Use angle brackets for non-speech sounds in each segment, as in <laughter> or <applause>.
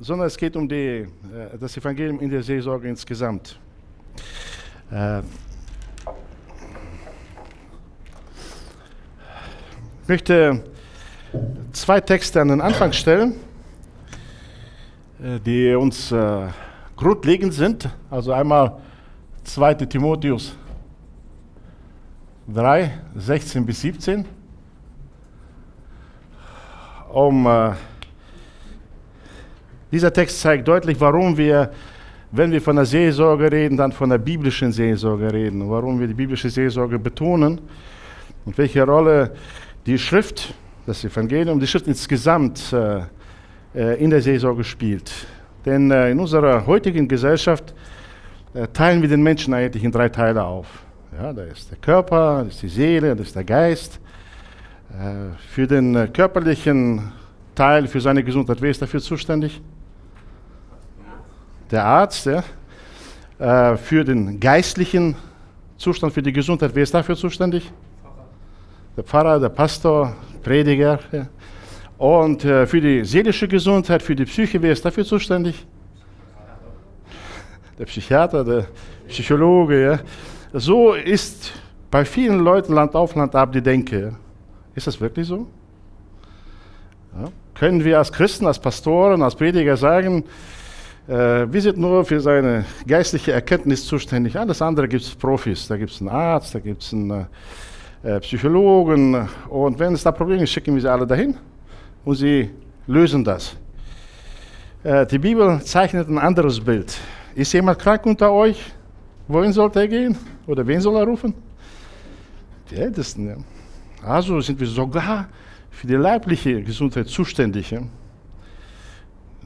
sondern es geht um die, äh, das Evangelium in der Seelsorge insgesamt. Äh, ich möchte zwei Texte an den Anfang stellen, äh, die uns grundlegend sind. Also einmal 2. Timotheus 3, 16 bis 17. Um, dieser Text zeigt deutlich, warum wir, wenn wir von der Seelsorge reden, dann von der biblischen Seelsorge reden. Warum wir die biblische Seelsorge betonen und welche Rolle die Schrift, das Evangelium, die Schrift insgesamt äh, äh in der Seelsorge spielt. Denn äh, in unserer heutigen Gesellschaft äh, teilen wir den Menschen eigentlich in drei Teile auf. Ja, da ist der Körper, da ist die Seele, da ist der Geist. Äh, für den äh, körperlichen Teil, für seine Gesundheit, wer ist dafür zuständig? Der Arzt. Ja. Äh, für den geistlichen Zustand, für die Gesundheit, wer ist dafür zuständig? Der Pfarrer, der Pastor, Prediger. Ja. Und für die seelische Gesundheit, für die Psyche, wer ist dafür zuständig? Der Psychiater, der Psychologe. Ja. So ist bei vielen Leuten Land auf, Land ab die Denke. Ist das wirklich so? Ja. Können wir als Christen, als Pastoren, als Prediger sagen, äh, wir sind nur für seine geistliche Erkenntnis zuständig. Alles andere gibt es Profis. Da gibt es einen Arzt, da gibt es einen äh, Psychologen. Und wenn es da Probleme gibt, schicken wir sie alle dahin und sie lösen das. Äh, die Bibel zeichnet ein anderes Bild. Ist jemand krank unter euch? Wohin sollte er gehen? Oder wen soll er rufen? Die Ältesten. Ja. Also sind wir sogar für die leibliche Gesundheit zuständig.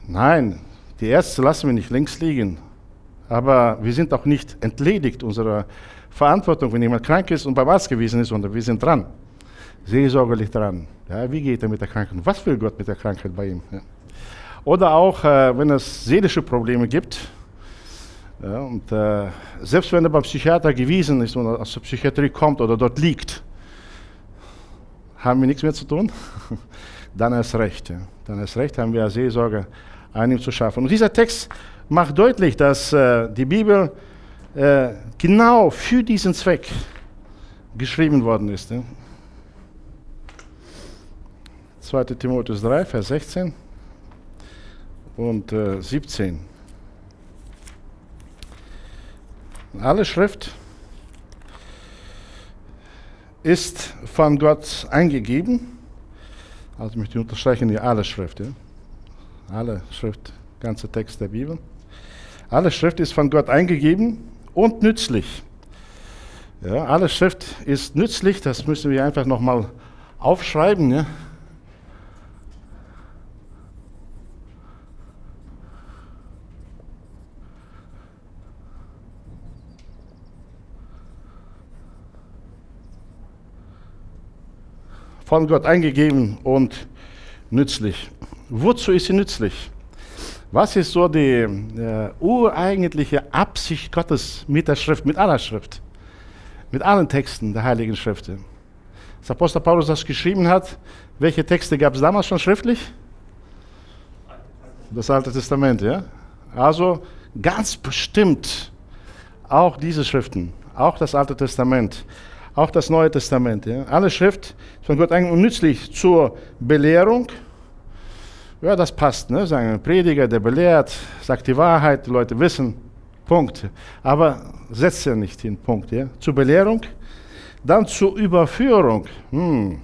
Nein, die Ärzte lassen wir nicht links liegen. Aber wir sind auch nicht entledigt unserer Verantwortung, wenn jemand krank ist und beim Arzt gewesen ist, sondern wir sind dran. Seelsorgerlich dran. Ja, wie geht er mit der Krankheit? Was will Gott mit der Krankheit bei ihm? Ja. Oder auch, äh, wenn es seelische Probleme gibt, ja, und äh, selbst wenn er beim Psychiater gewiesen ist und aus der Psychiatrie kommt oder dort liegt, haben wir nichts mehr zu tun, <laughs> dann erst recht. Ja. Dann erst recht haben wir als Seelsorger an ihm zu schaffen. Und dieser Text macht deutlich, dass äh, die Bibel äh, genau für diesen Zweck geschrieben worden ist. Ja. 2. Timotheus 3, Vers 16 und äh, 17. Alle Schrift ist von Gott eingegeben. Also ich möchte unterstreichen hier alle Schrift. Ja? Alle Schrift, ganze Text der Bibel. Alle Schrift ist von Gott eingegeben und nützlich. Ja, alle Schrift ist nützlich, das müssen wir einfach nochmal aufschreiben. Ja? von Gott eingegeben und nützlich. Wozu ist sie nützlich? Was ist so die äh, ureigentliche Absicht Gottes mit der Schrift, mit aller Schrift, mit allen Texten der Heiligen Schrift? Als Apostel Paulus das geschrieben hat, welche Texte gab es damals schon schriftlich? Das Alte Testament, ja? Also ganz bestimmt auch diese Schriften, auch das Alte Testament auch das Neue Testament. Ja. Alle Schrift ist von Gott eigentlich nützlich zur Belehrung. Ja, das passt. Ne? Sagen ein Prediger, der belehrt, sagt die Wahrheit, die Leute wissen. Punkt. Aber setzt ja nicht hin. Punkt. Ja. Zur Belehrung. Dann zur Überführung. Hm.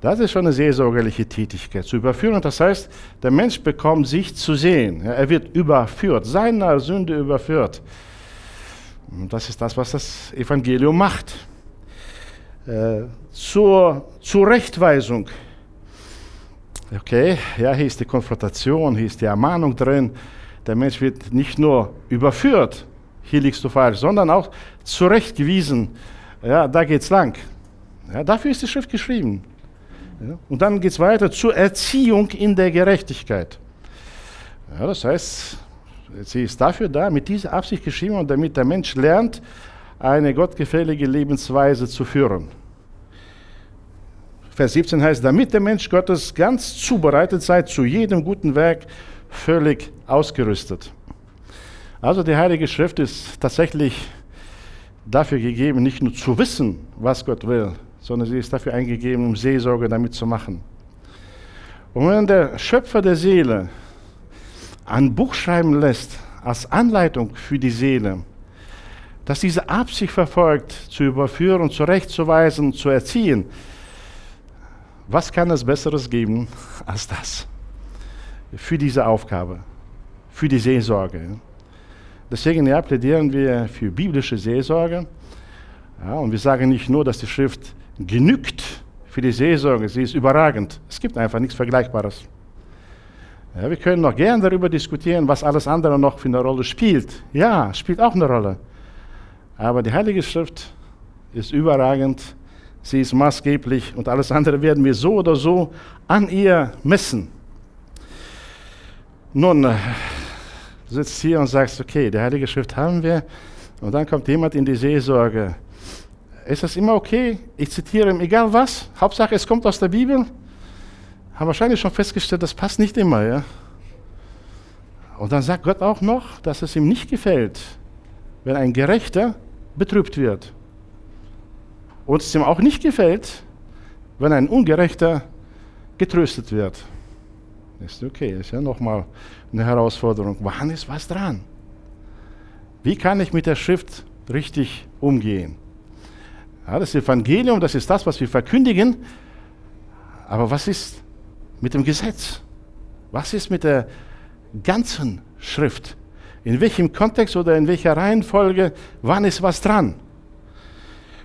Das ist schon eine seelsorgerliche Tätigkeit. Zur Überführung, das heißt, der Mensch bekommt sich zu sehen. Ja, er wird überführt, seiner Sünde überführt. Und das ist das, was das Evangelium macht. Äh, zur Zurechtweisung. Okay, ja, hier ist die Konfrontation, hier ist die Ermahnung drin. Der Mensch wird nicht nur überführt, hier liegst du falsch, sondern auch zurechtgewiesen. Ja, da geht's lang. Ja, dafür ist die Schrift geschrieben. Ja, und dann geht es weiter zur Erziehung in der Gerechtigkeit. Ja, das heißt, sie ist dafür da, mit dieser Absicht geschrieben und damit der Mensch lernt, eine gottgefällige Lebensweise zu führen. Vers 17 heißt, damit der Mensch Gottes ganz zubereitet sei zu jedem guten Werk, völlig ausgerüstet. Also die Heilige Schrift ist tatsächlich dafür gegeben, nicht nur zu wissen, was Gott will, sondern sie ist dafür eingegeben, um Seelsorge damit zu machen. Und wenn der Schöpfer der Seele ein Buch schreiben lässt als Anleitung für die Seele, dass diese Absicht verfolgt, zu überführen, zurechtzuweisen, zu erziehen, was kann es Besseres geben als das? Für diese Aufgabe, für die Seelsorge. Deswegen ja, plädieren wir für biblische Seelsorge. Ja, und wir sagen nicht nur, dass die Schrift genügt für die Seelsorge, sie ist überragend. Es gibt einfach nichts Vergleichbares. Ja, wir können noch gern darüber diskutieren, was alles andere noch für eine Rolle spielt. Ja, spielt auch eine Rolle. Aber die Heilige Schrift ist überragend, sie ist maßgeblich und alles andere werden wir so oder so an ihr messen. Nun, äh, du sitzt hier und sagst, okay, die Heilige Schrift haben wir und dann kommt jemand in die Seelsorge. Ist das immer okay? Ich zitiere ihm egal was, Hauptsache es kommt aus der Bibel. Haben wahrscheinlich schon festgestellt, das passt nicht immer. Ja? Und dann sagt Gott auch noch, dass es ihm nicht gefällt, wenn ein Gerechter betrübt wird. Und es ihm auch nicht gefällt, wenn ein Ungerechter getröstet wird. Ist okay, ist ja nochmal eine Herausforderung. Wann ist was dran? Wie kann ich mit der Schrift richtig umgehen? Ja, das Evangelium, das ist das, was wir verkündigen. Aber was ist mit dem Gesetz? Was ist mit der ganzen Schrift? in welchem Kontext oder in welcher Reihenfolge, wann ist was dran.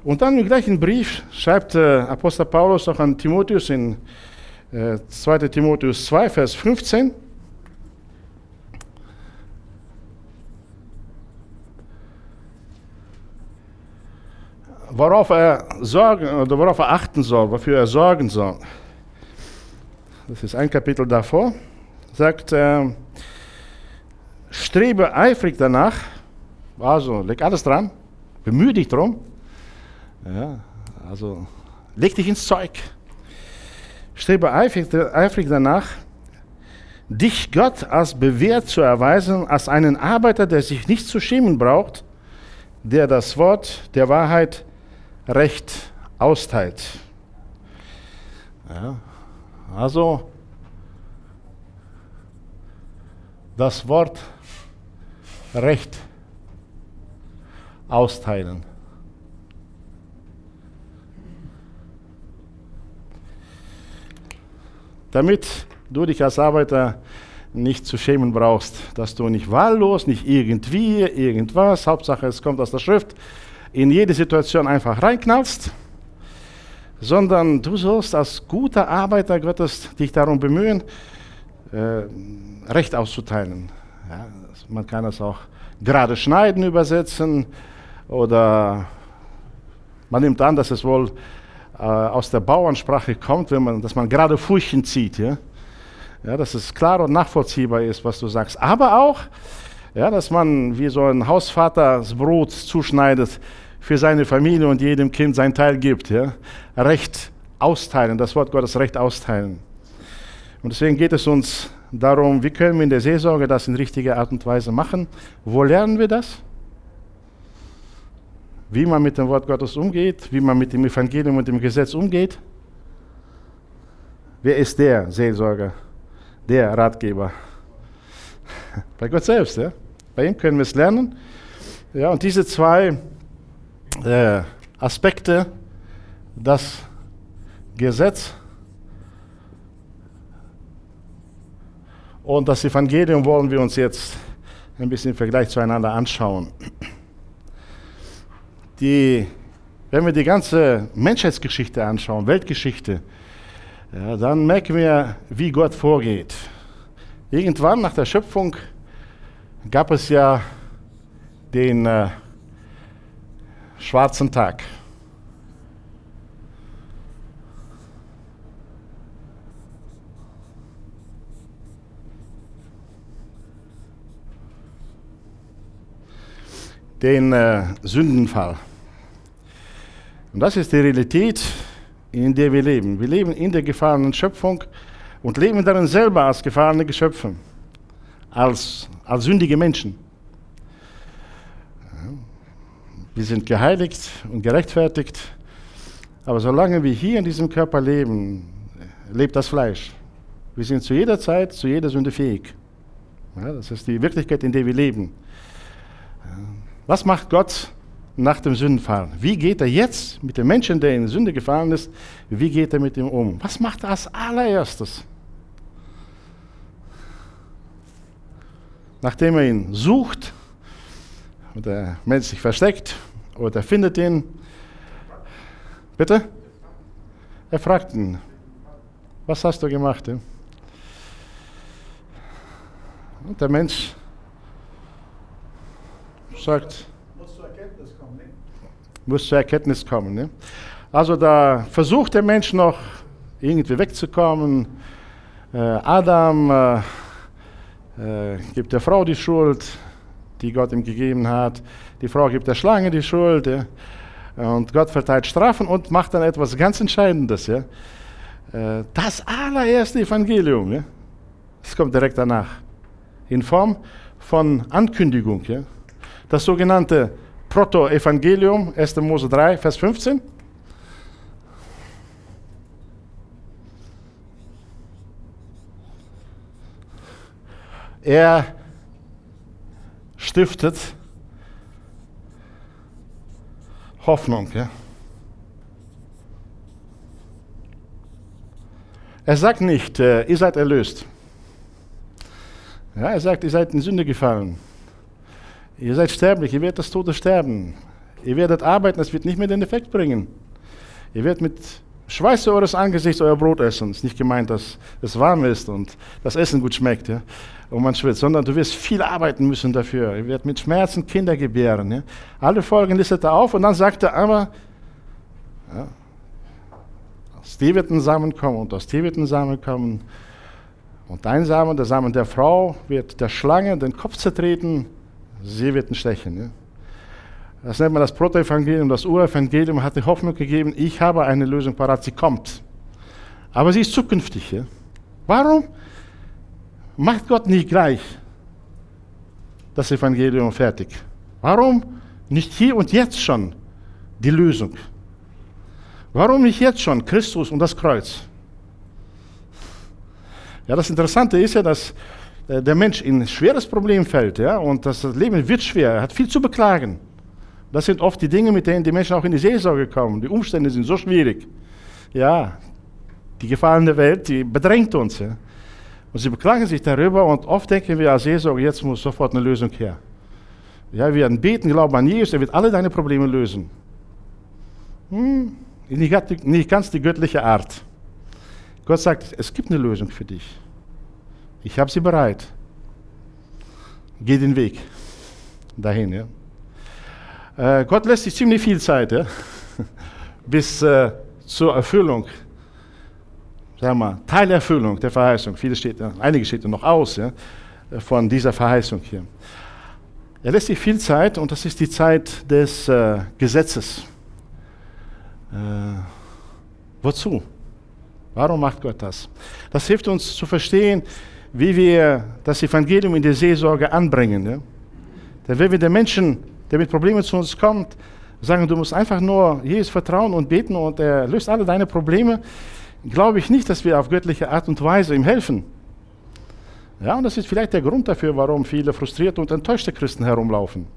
Und dann im gleichen Brief schreibt äh, Apostel Paulus auch an Timotheus in äh, 2. Timotheus 2, Vers 15. Worauf er sorgen oder worauf er achten soll, wofür er sorgen soll. Das ist ein Kapitel davor. Sagt, äh, strebe eifrig danach, also leg alles dran, bemühe dich drum. Ja, also leg dich ins Zeug. Strebe eifrig, eifrig danach, dich Gott als bewährt zu erweisen, als einen Arbeiter, der sich nicht zu schämen braucht, der das Wort der Wahrheit recht austeilt. Ja, also das Wort Recht austeilen. Damit du dich als Arbeiter nicht zu schämen brauchst, dass du nicht wahllos, nicht irgendwie, irgendwas, Hauptsache es kommt aus der Schrift, in jede Situation einfach reinknallst, sondern du sollst als guter Arbeiter Gottes dich darum bemühen, äh, Recht auszuteilen. Ja, man kann es auch gerade schneiden übersetzen oder man nimmt an, dass es wohl aus der Bauernsprache kommt, wenn man, dass man gerade Furchen zieht. Ja? Ja, dass es klar und nachvollziehbar ist, was du sagst. Aber auch, ja, dass man wie so ein Hausvater das Brot zuschneidet für seine Familie und jedem Kind sein Teil gibt. Ja? Recht austeilen, das Wort Gottes Recht austeilen. Und deswegen geht es uns darum, wie können wir in der Seelsorge das in richtiger Art und Weise machen. Wo lernen wir das? Wie man mit dem Wort Gottes umgeht, wie man mit dem Evangelium und dem Gesetz umgeht. Wer ist der Seelsorger, der Ratgeber? Bei Gott selbst. Ja? Bei ihm können wir es lernen. Ja, und diese zwei äh, Aspekte, das Gesetz Und das Evangelium wollen wir uns jetzt ein bisschen im Vergleich zueinander anschauen. Die, wenn wir die ganze Menschheitsgeschichte anschauen, Weltgeschichte, ja, dann merken wir, wie Gott vorgeht. Irgendwann nach der Schöpfung gab es ja den äh, schwarzen Tag. Den äh, Sündenfall. Und das ist die Realität, in der wir leben. Wir leben in der gefallenen Schöpfung und leben darin selber als gefallene Geschöpfe. als, als sündige Menschen. Wir sind geheiligt und gerechtfertigt, aber solange wir hier in diesem Körper leben, lebt das Fleisch. Wir sind zu jeder Zeit, zu jeder Sünde fähig. Ja, das ist die Wirklichkeit, in der wir leben. Was macht Gott nach dem Sündenfall? Wie geht er jetzt mit dem Menschen, der in Sünde gefallen ist, wie geht er mit ihm um? Was macht er als allererstes? Nachdem er ihn sucht, und der Mensch sich versteckt oder findet ihn. Bitte? Er fragt ihn, was hast du gemacht? Und der Mensch sagt, muss zur Erkenntnis kommen. Ne? Muss zur Erkenntnis kommen. Ne? Also da versucht der Mensch noch irgendwie wegzukommen. Äh, Adam äh, äh, gibt der Frau die Schuld, die Gott ihm gegeben hat. Die Frau gibt der Schlange die Schuld. Ja. Und Gott verteilt Strafen und macht dann etwas ganz Entscheidendes. Ja. Äh, das allererste Evangelium, ja. das kommt direkt danach. In Form von Ankündigung. Ja. Das sogenannte Proto-Evangelium, 1. Mose 3, Vers 15. Er stiftet Hoffnung. Ja? Er sagt nicht, äh, ihr seid erlöst. Ja, er sagt, ihr seid in Sünde gefallen. Ihr seid sterblich, ihr werdet das Tode sterben. Ihr werdet arbeiten, es wird nicht mehr den Effekt bringen. Ihr werdet mit Schweiß eures Angesichts euer Brot essen. Es ist nicht gemeint, dass es warm ist und das Essen gut schmeckt. Ja? und man schwitzt, sondern du wirst viel arbeiten müssen dafür. Ihr werdet mit Schmerzen Kinder gebären. Ja? Alle Folgen listet er auf und dann sagt er aber, ja, aus dir wird ein Samen kommen und aus dir wird ein Samen kommen. Und dein Samen, der Samen der Frau, wird der Schlange den Kopf zertreten, sie wird ihn stechen. Ja? Das nennt man das Protoevangelium, das Urevangelium hat die Hoffnung gegeben, ich habe eine Lösung parat, sie kommt. Aber sie ist zukünftig. Ja? Warum? macht Gott nicht gleich das Evangelium fertig? Warum nicht hier und jetzt schon die Lösung? Warum nicht jetzt schon Christus und das Kreuz? Ja, das Interessante ist ja, dass der Mensch in ein schweres Problem fällt, ja, und das Leben wird schwer, er hat viel zu beklagen. Das sind oft die Dinge, mit denen die Menschen auch in die Seelsorge kommen. Die Umstände sind so schwierig. Ja, die gefallene Welt, die bedrängt uns. Ja. Und sie beklagen sich darüber und oft denken wir als Seelsorger, jetzt muss sofort eine Lösung her. Ja, wir werden beten, glauben an Jesus, er wird alle deine Probleme lösen. Hm, nicht ganz die göttliche Art. Gott sagt, es gibt eine Lösung für dich. Ich habe sie bereit. Geh den Weg dahin. Ja. Äh, Gott lässt sich ziemlich viel Zeit ja, <laughs> bis äh, zur Erfüllung sagen wir, Teilerfüllung der Verheißung. Viele steht, einige steht noch aus ja, von dieser Verheißung hier. Er lässt sich viel Zeit und das ist die Zeit des äh, Gesetzes. Äh, wozu? Warum macht Gott das? Das hilft uns zu verstehen, wie wir das Evangelium in der Seelsorge anbringen. Ja? Denn wenn wir den Menschen, der mit Problemen zu uns kommt, sagen, du musst einfach nur Jesus vertrauen und beten und er löst alle deine Probleme, glaube ich nicht, dass wir auf göttliche Art und Weise ihm helfen. Ja, und das ist vielleicht der Grund dafür, warum viele frustrierte und enttäuschte Christen herumlaufen.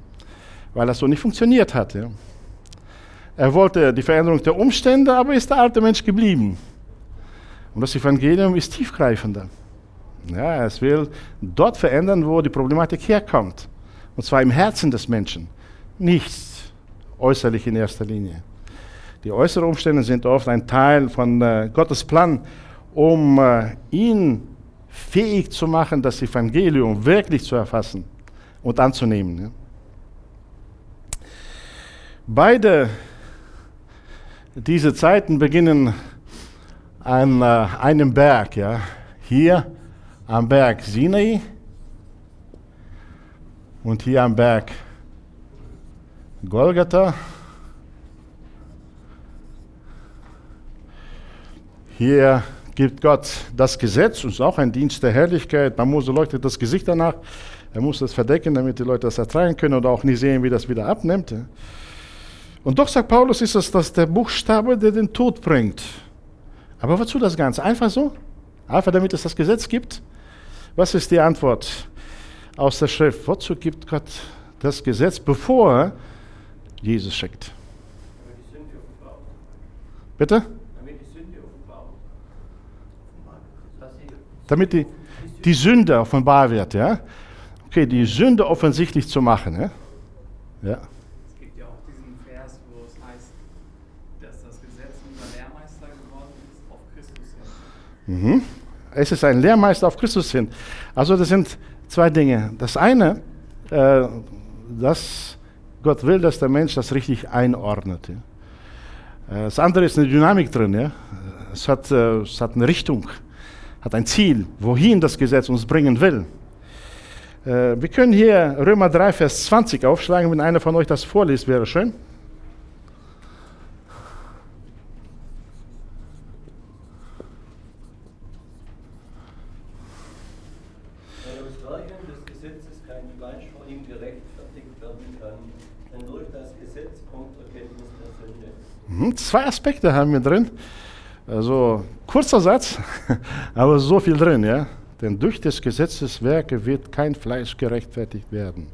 Weil das so nicht funktioniert hat. Ja. Er wollte die Veränderung der Umstände, aber ist der alte Mensch geblieben. Und das Evangelium ist tiefgreifender. Ja, es will dort verändern, wo die Problematik herkommt. Und zwar im Herzen des Menschen. Nichts äußerlich in erster Linie. Die äußeren Umstände sind oft ein Teil von äh, Gottes Plan, um äh, ihn fähig zu machen, das Evangelium wirklich zu erfassen und anzunehmen. Ja. Beide diese Zeiten beginnen an äh, einem Berg, ja. Hier am Berg Sinai und hier am Berg Golgatha. Hier gibt Gott das Gesetz, und ist auch ein Dienst der Herrlichkeit. Man Mose leuchtet das Gesicht danach. Er muss das verdecken, damit die Leute das ertragen können oder auch nicht sehen, wie das wieder abnimmt. Und doch sagt Paulus, ist es das der Buchstabe, der den Tod bringt. Aber wozu das Ganze? Einfach so? Einfach damit es das Gesetz gibt? Was ist die Antwort aus der Schrift? Wozu gibt Gott das Gesetz, bevor Jesus schickt? Bitte? Damit die, die Sünde offenbar wird, ja? Okay, die Sünde offensichtlich zu machen, ja? Ja. Es gibt ja auch diesen Vers, wo es heißt, dass das Gesetz unser Lehrmeister geworden ist auf Christus hin. Mhm. Es ist ein Lehrmeister auf Christus hin. Also das sind zwei Dinge. Das eine, äh, dass Gott will, dass der Mensch das richtig einordnet. Ja? Äh, das andere ist eine Dynamik drin. Ja? Es, hat, äh, es hat eine Richtung hat ein Ziel, wohin das Gesetz uns bringen will. Äh, wir können hier Römer 3, Vers 20 aufschlagen, wenn einer von euch das vorliest, wäre schön. Zwei Aspekte haben wir drin. Also kurzer Satz, <laughs> aber so viel drin, ja. Denn durch des Gesetzes Werke wird kein Fleisch gerechtfertigt werden.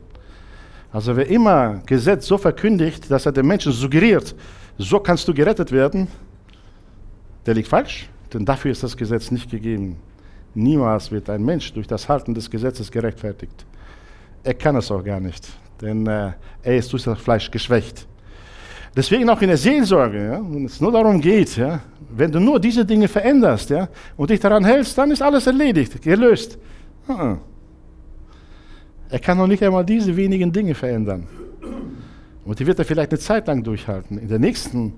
Also wer immer Gesetz so verkündigt, dass er den Menschen suggeriert, so kannst du gerettet werden, der liegt falsch, denn dafür ist das Gesetz nicht gegeben. Niemals wird ein Mensch durch das Halten des Gesetzes gerechtfertigt. Er kann es auch gar nicht, denn äh, er ist durch das Fleisch geschwächt. Deswegen auch in der Seelsorge, ja, wenn es nur darum geht, ja, wenn du nur diese Dinge veränderst ja, und dich daran hältst, dann ist alles erledigt, gelöst. Uh-uh. Er kann noch nicht einmal diese wenigen Dinge verändern. Und die wird er vielleicht eine Zeit lang durchhalten. In der nächsten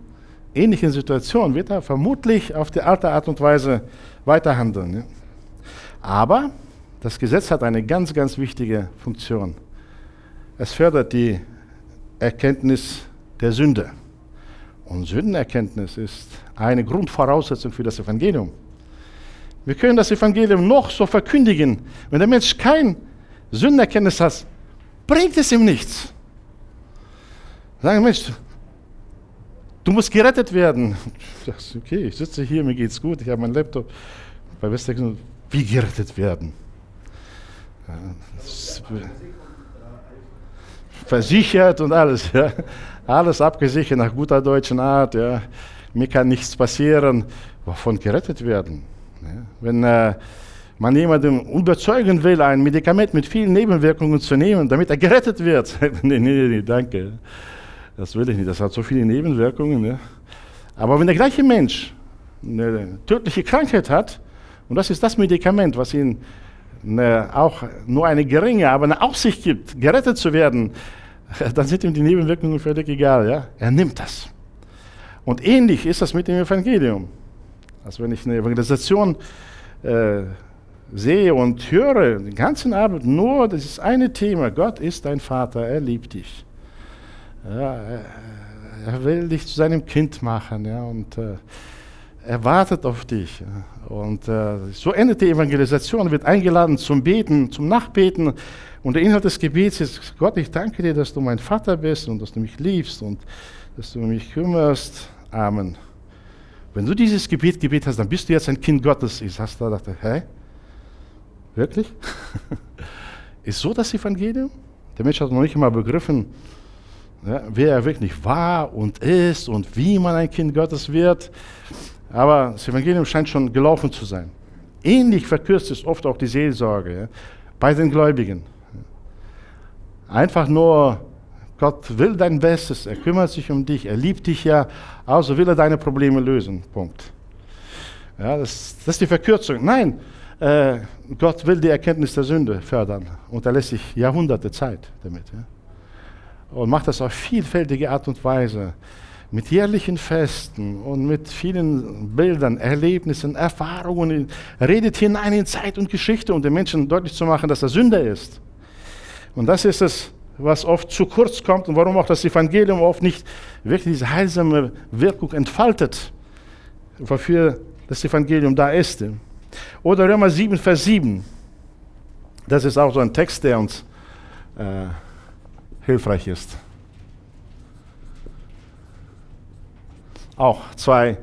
ähnlichen Situation wird er vermutlich auf die alte Art und Weise weiterhandeln. Ja. Aber das Gesetz hat eine ganz, ganz wichtige Funktion. Es fördert die Erkenntnis der Sünde. Und Sündenerkenntnis ist eine Grundvoraussetzung für das Evangelium. Wir können das Evangelium noch so verkündigen. Wenn der Mensch kein Sündenerkenntnis hat, bringt es ihm nichts. Sagen Mensch, du musst gerettet werden. Okay, ich sitze hier, mir geht's gut, ich habe meinen Laptop. Bei Westergen, wie gerettet werden? Versichert und alles. Ja. Alles abgesichert nach guter deutschen Art. Ja. Mir kann nichts passieren. Wovon gerettet werden? Ja. Wenn äh, man jemanden überzeugen will, ein Medikament mit vielen Nebenwirkungen zu nehmen, damit er gerettet wird. <laughs> nee, nee, nee, danke. Das will ich nicht. Das hat so viele Nebenwirkungen. Ja. Aber wenn der gleiche Mensch eine tödliche Krankheit hat, und das ist das Medikament, was ihn eine, auch nur eine geringe, aber eine Aussicht gibt, gerettet zu werden, <laughs> dann sind ihm die Nebenwirkungen völlig egal. Ja? Er nimmt das. Und ähnlich ist das mit dem Evangelium. Also wenn ich eine Evangelisation äh, sehe und höre, den ganzen Abend nur das eine Thema, Gott ist dein Vater, er liebt dich. Ja, er, will dich zu seinem Kind machen ja, und äh, er wartet auf dich. Und äh, so endet die Evangelisation, wird eingeladen zum Beten, zum Nachbeten und der Inhalt des Gebets ist, Gott, ich danke dir, dass du mein Vater bist und dass du mich liebst und dass du mich kümmerst. Amen. Wenn du dieses Gebet gebet hast, dann bist du jetzt ein Kind Gottes. Ich hast da gedacht, hä? Wirklich? <laughs> ist so das Evangelium? Der Mensch hat noch nicht einmal begriffen, ja, wer er wirklich war und ist und wie man ein Kind Gottes wird. Aber das Evangelium scheint schon gelaufen zu sein. Ähnlich verkürzt ist oft auch die Seelsorge ja, bei den Gläubigen. Einfach nur, Gott will dein Bestes, er kümmert sich um dich, er liebt dich ja, also will er deine Probleme lösen. Punkt. Ja, das, das ist die Verkürzung. Nein, äh, Gott will die Erkenntnis der Sünde fördern und er lässt sich Jahrhunderte Zeit damit. Ja. Und macht das auf vielfältige Art und Weise. Mit jährlichen Festen und mit vielen Bildern, Erlebnissen, Erfahrungen. Er redet hinein in Zeit und Geschichte, um den Menschen deutlich zu machen, dass er Sünder ist. Und das ist es, was oft zu kurz kommt und warum auch das Evangelium oft nicht wirklich diese heilsame Wirkung entfaltet, wofür das Evangelium da ist. Oder Römer 7, Vers 7. Das ist auch so ein Text, der uns äh, hilfreich ist. Auch zwei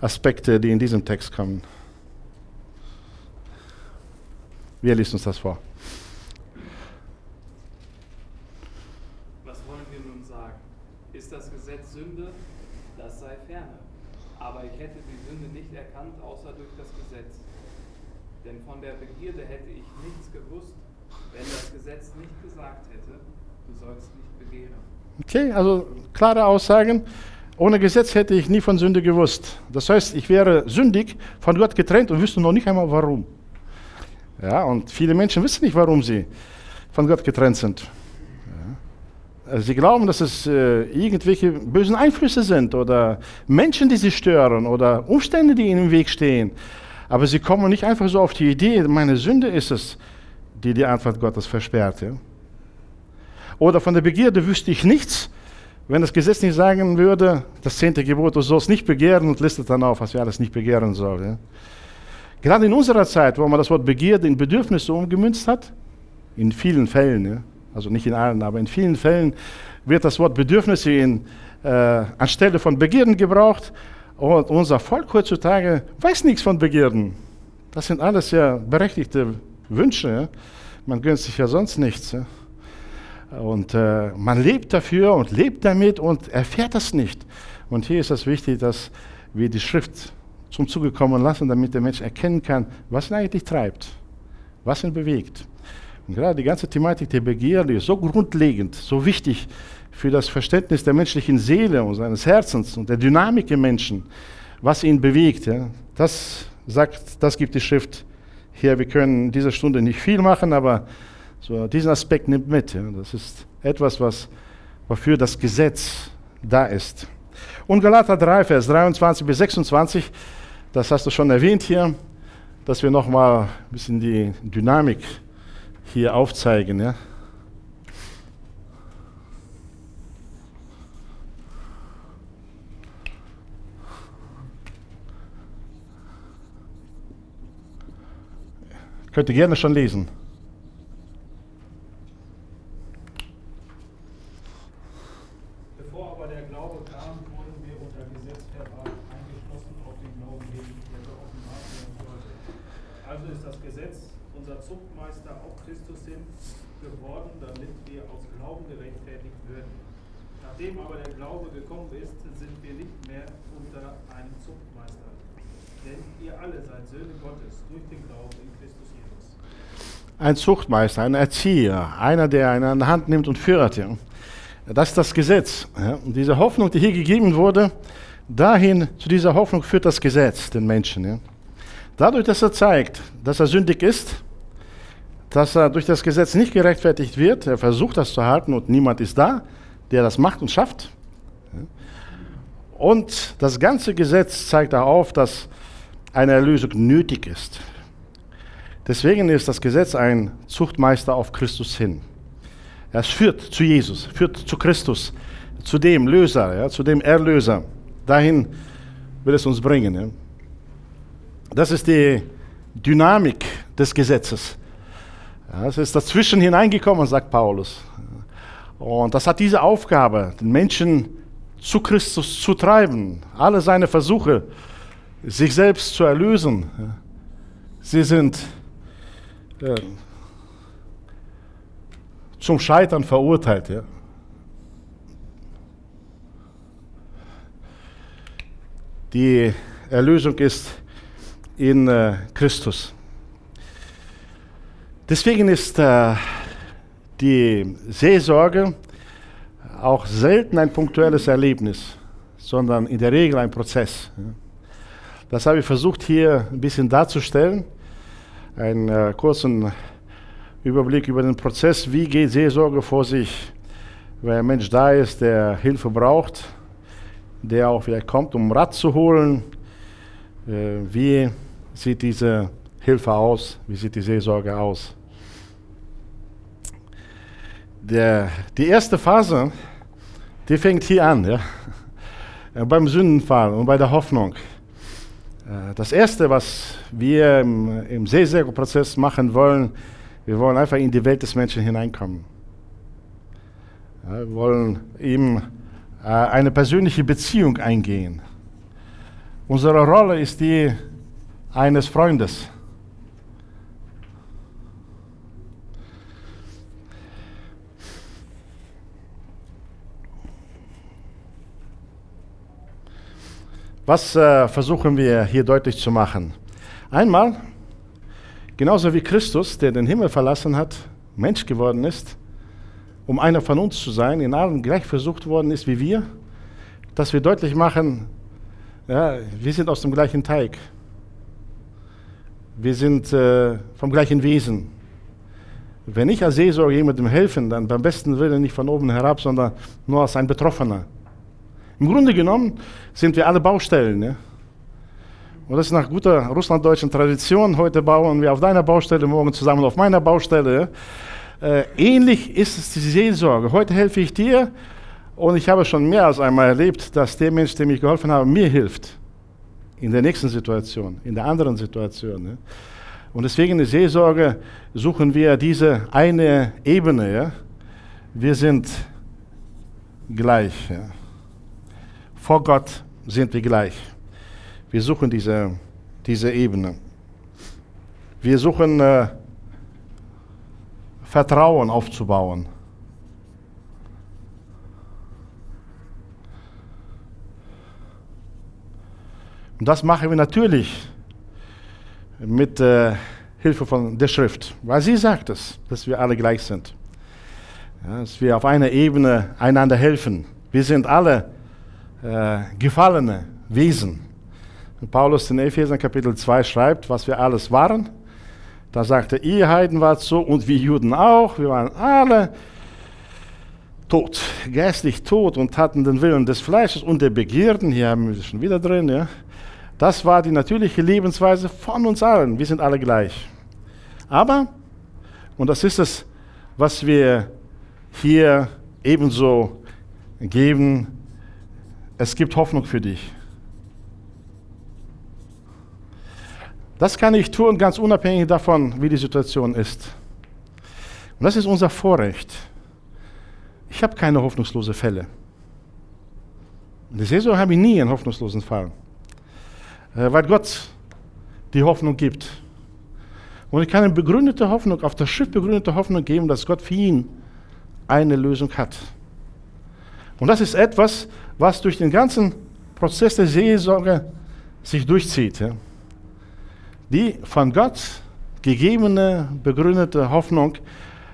Aspekte, die in diesem Text kommen. Wer liest uns das vor? Was wollen wir nun sagen? Ist das Gesetz Sünde? Das sei ferne. Aber ich hätte die Sünde nicht erkannt, außer durch das Gesetz. Denn von der Begierde hätte ich nichts gewusst, wenn das Gesetz nicht gesagt hätte, du sollst nicht begehren. Okay, also klare Aussagen. Ohne Gesetz hätte ich nie von Sünde gewusst. Das heißt, ich wäre sündig, von Gott getrennt und wüsste noch nicht einmal warum. Ja, und viele Menschen wissen nicht, warum sie von Gott getrennt sind. Ja. Also sie glauben, dass es äh, irgendwelche bösen Einflüsse sind oder Menschen, die sie stören oder Umstände, die ihnen im Weg stehen. Aber sie kommen nicht einfach so auf die Idee, meine Sünde ist es, die die Antwort Gottes versperrt. Ja. Oder von der Begierde wüsste ich nichts, wenn das Gesetz nicht sagen würde, das zehnte Gebot, du sollst nicht begehren und listet dann auf, was wir alles nicht begehren sollen. Ja. Gerade in unserer Zeit, wo man das Wort Begierde in Bedürfnisse umgemünzt hat, in vielen Fällen, ja, also nicht in allen, aber in vielen Fällen wird das Wort Bedürfnisse in, äh, anstelle von Begierden gebraucht. Und unser Volk heutzutage weiß nichts von Begierden. Das sind alles ja berechtigte Wünsche. Ja. Man gönnt sich ja sonst nichts. Ja. Und äh, man lebt dafür und lebt damit und erfährt das nicht. Und hier ist es wichtig, dass wir die Schrift zum Zuge kommen lassen, damit der Mensch erkennen kann, was ihn eigentlich treibt, was ihn bewegt. Und gerade die ganze Thematik der Begierde ist so grundlegend, so wichtig für das Verständnis der menschlichen Seele und seines Herzens und der Dynamik im Menschen, was ihn bewegt. Ja. Das sagt, das gibt die Schrift her. Wir können in dieser Stunde nicht viel machen, aber so diesen Aspekt nimmt mit. Ja. Das ist etwas, was, wofür das Gesetz da ist. Und Galater 3, Vers 23 bis 26 das hast du schon erwähnt hier, dass wir nochmal ein bisschen die Dynamik hier aufzeigen. Ja? Könnt ihr gerne schon lesen. Ein Zuchtmeister, ein Erzieher, einer, der einen an der Hand nimmt und führt. Das ist das Gesetz. Und diese Hoffnung, die hier gegeben wurde, dahin, zu dieser Hoffnung führt das Gesetz den Menschen. Dadurch, dass er zeigt, dass er sündig ist, dass er durch das Gesetz nicht gerechtfertigt wird, er versucht das zu halten und niemand ist da, der das macht und schafft. Und das ganze Gesetz zeigt auch auf, dass eine Erlösung nötig ist. Deswegen ist das Gesetz ein Zuchtmeister auf Christus hin. Es führt zu Jesus, führt zu Christus, zu dem Löser, ja, zu dem Erlöser. Dahin will es uns bringen. Ja. Das ist die Dynamik des Gesetzes. Ja, es ist dazwischen hineingekommen, sagt Paulus. Und das hat diese Aufgabe, den Menschen zu Christus zu treiben. Alle seine Versuche, sich selbst zu erlösen, sie sind zum Scheitern verurteilt. Ja. Die Erlösung ist in äh, Christus. Deswegen ist äh, die Seelsorge auch selten ein punktuelles Erlebnis, sondern in der Regel ein Prozess. Das habe ich versucht hier ein bisschen darzustellen einen äh, kurzen Überblick über den Prozess, wie geht Seelsorge vor sich, wenn ein Mensch da ist, der Hilfe braucht, der auch vielleicht kommt, um Rat zu holen. Äh, wie sieht diese Hilfe aus? Wie sieht die Seelsorge aus? Der, die erste Phase, die fängt hier an, ja? <laughs> beim Sündenfall und bei der Hoffnung. Äh, das Erste, was wir im, im Seelsorgeprozess machen wollen, wir wollen einfach in die Welt des Menschen hineinkommen. Wir wollen ihm äh, eine persönliche Beziehung eingehen. Unsere Rolle ist die eines Freundes. Was äh, versuchen wir hier deutlich zu machen? Einmal, genauso wie Christus, der den Himmel verlassen hat, Mensch geworden ist, um einer von uns zu sein, in allem gleich versucht worden ist wie wir, dass wir deutlich machen, ja, wir sind aus dem gleichen Teig. Wir sind äh, vom gleichen Wesen. Wenn ich als Seelsorger jemandem helfen, dann beim besten Willen nicht von oben herab, sondern nur als ein Betroffener. Im Grunde genommen sind wir alle Baustellen. Ja? Und das ist nach guter russlanddeutschen Tradition. Heute bauen wir auf deiner Baustelle, morgen zusammen auf meiner Baustelle. Äh, ähnlich ist es die Seelsorge. Heute helfe ich dir und ich habe schon mehr als einmal erlebt, dass der Mensch, dem ich geholfen habe, mir hilft. In der nächsten Situation, in der anderen Situation. Ja? Und deswegen in der Seelsorge suchen wir diese eine Ebene. Ja? Wir sind gleich. Ja? Vor Gott sind wir gleich. Wir suchen diese, diese Ebene. Wir suchen äh, Vertrauen aufzubauen. Und das machen wir natürlich mit äh, Hilfe von der Schrift, weil sie sagt es, dass wir alle gleich sind. Ja, dass wir auf einer Ebene einander helfen. Wir sind alle äh, gefallene Wesen. Und Paulus in Epheser Kapitel 2 schreibt, was wir alles waren. Da sagt er, ihr Heiden wart so und wir Juden auch. Wir waren alle tot, geistlich tot und hatten den Willen des Fleisches und der Begierden. Hier haben wir es schon wieder drin. Ja. Das war die natürliche Lebensweise von uns allen. Wir sind alle gleich. Aber, und das ist es, was wir hier ebenso geben, es gibt Hoffnung für dich. Das kann ich tun, ganz unabhängig davon, wie die Situation ist. Und das ist unser Vorrecht. Ich habe keine hoffnungslosen Fälle. In der Saison habe ich nie einen hoffnungslosen Fall, äh, weil Gott die Hoffnung gibt. Und ich kann eine begründete Hoffnung, auf das Schiff begründete Hoffnung geben, dass Gott für ihn eine Lösung hat. Und das ist etwas, was durch den ganzen Prozess der Seelsorge sich durchzieht. Ja. Die von Gott gegebene, begründete Hoffnung,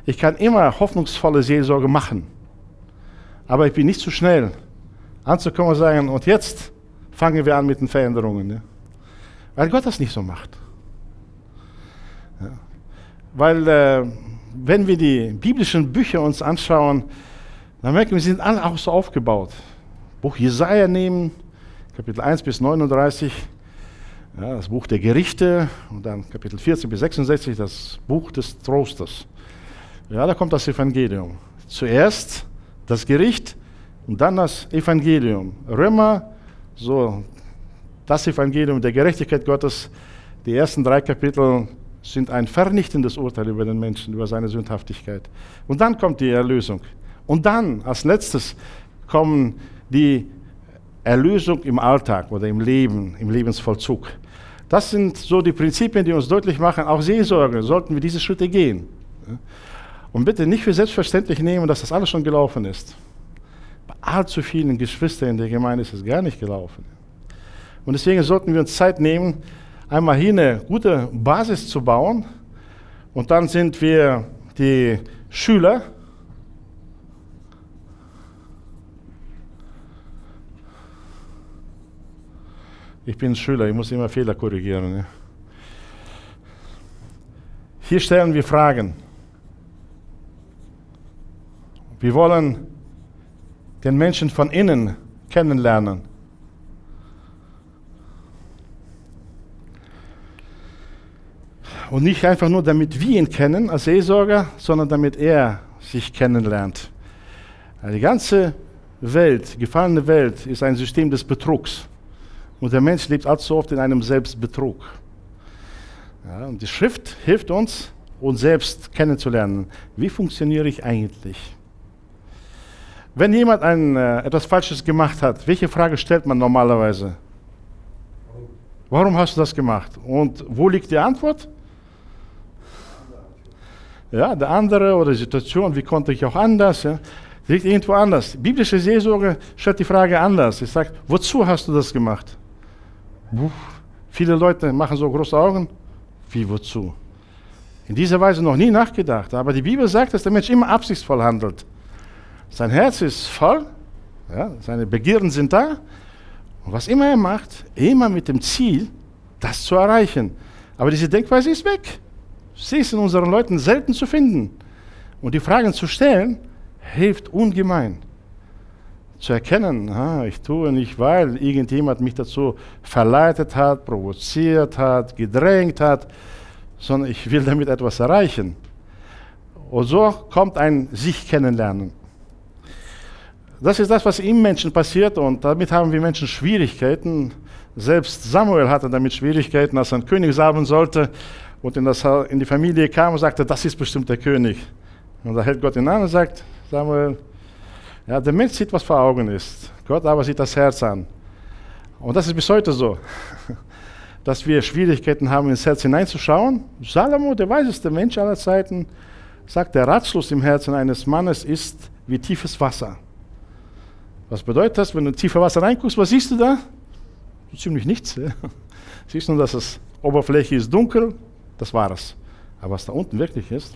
ich kann immer hoffnungsvolle Seelsorge machen. Aber ich bin nicht zu schnell anzukommen und sagen, und jetzt fangen wir an mit den Veränderungen. Ja. Weil Gott das nicht so macht. Ja. Weil äh, wenn wir die biblischen Bücher uns anschauen, dann merken wir, sie sind alle auch so aufgebaut. Buch Jesaja nehmen, Kapitel 1 bis 39, ja, das Buch der Gerichte und dann Kapitel 14 bis 66, das Buch des Trostes. Ja, da kommt das Evangelium. Zuerst das Gericht und dann das Evangelium. Römer, so das Evangelium der Gerechtigkeit Gottes, die ersten drei Kapitel sind ein vernichtendes Urteil über den Menschen, über seine Sündhaftigkeit. Und dann kommt die Erlösung. Und dann, als letztes, kommen die Erlösung im Alltag oder im Leben, im Lebensvollzug. Das sind so die Prinzipien, die uns deutlich machen, auch Seelsorge, sollten wir diese Schritte gehen. Und bitte nicht für selbstverständlich nehmen, dass das alles schon gelaufen ist. Bei allzu vielen Geschwistern in der Gemeinde ist es gar nicht gelaufen. Und deswegen sollten wir uns Zeit nehmen, einmal hier eine gute Basis zu bauen. Und dann sind wir die Schüler, Ich bin Schüler, ich muss immer Fehler korrigieren. Ja. Hier stellen wir Fragen. Wir wollen den Menschen von innen kennenlernen. Und nicht einfach nur, damit wir ihn kennen als Seelsorger, sondern damit er sich kennenlernt. Die ganze Welt, gefallene Welt, ist ein System des Betrugs. Und der Mensch lebt allzu oft in einem Selbstbetrug. Ja, und die Schrift hilft uns, uns selbst kennenzulernen. Wie funktioniere ich eigentlich? Wenn jemand ein, äh, etwas Falsches gemacht hat, welche Frage stellt man normalerweise? Warum hast du das gemacht? Und wo liegt die Antwort? Ja, der andere oder die Situation, wie konnte ich auch anders? Ja? Liegt irgendwo anders. Biblische Seelsorge stellt die Frage anders. Ich sage, wozu hast du das gemacht? Viele Leute machen so große Augen. Wie wozu? In dieser Weise noch nie nachgedacht. Aber die Bibel sagt, dass der Mensch immer absichtsvoll handelt. Sein Herz ist voll, ja, seine Begierden sind da. Und was immer er macht, immer mit dem Ziel, das zu erreichen. Aber diese Denkweise ist weg. Sie ist in unseren Leuten selten zu finden. Und die Fragen zu stellen, hilft ungemein. Zu erkennen, ah, ich tue nicht, weil irgendjemand mich dazu verleitet hat, provoziert hat, gedrängt hat, sondern ich will damit etwas erreichen. Und so kommt ein sich kennenlernen. Das ist das, was im Menschen passiert und damit haben wir Menschen Schwierigkeiten. Selbst Samuel hatte damit Schwierigkeiten, als er ein König salben sollte und in, das, in die Familie kam und sagte, das ist bestimmt der König. Und da hält Gott ihn an und sagt, Samuel, ja, der Mensch sieht, was vor Augen ist. Gott aber sieht das Herz an. Und das ist bis heute so, <laughs> dass wir Schwierigkeiten haben, ins Herz hineinzuschauen. Salomo, der weiseste Mensch aller Zeiten, sagt, der Ratschluss im Herzen eines Mannes ist wie tiefes Wasser. Was bedeutet das, wenn du in tiefe Wasser reinguckst, was siehst du da? Ziemlich nichts. Ja. <laughs> Siehst nur, dass es Oberfläche ist dunkel, das war es. Aber was da unten wirklich ist,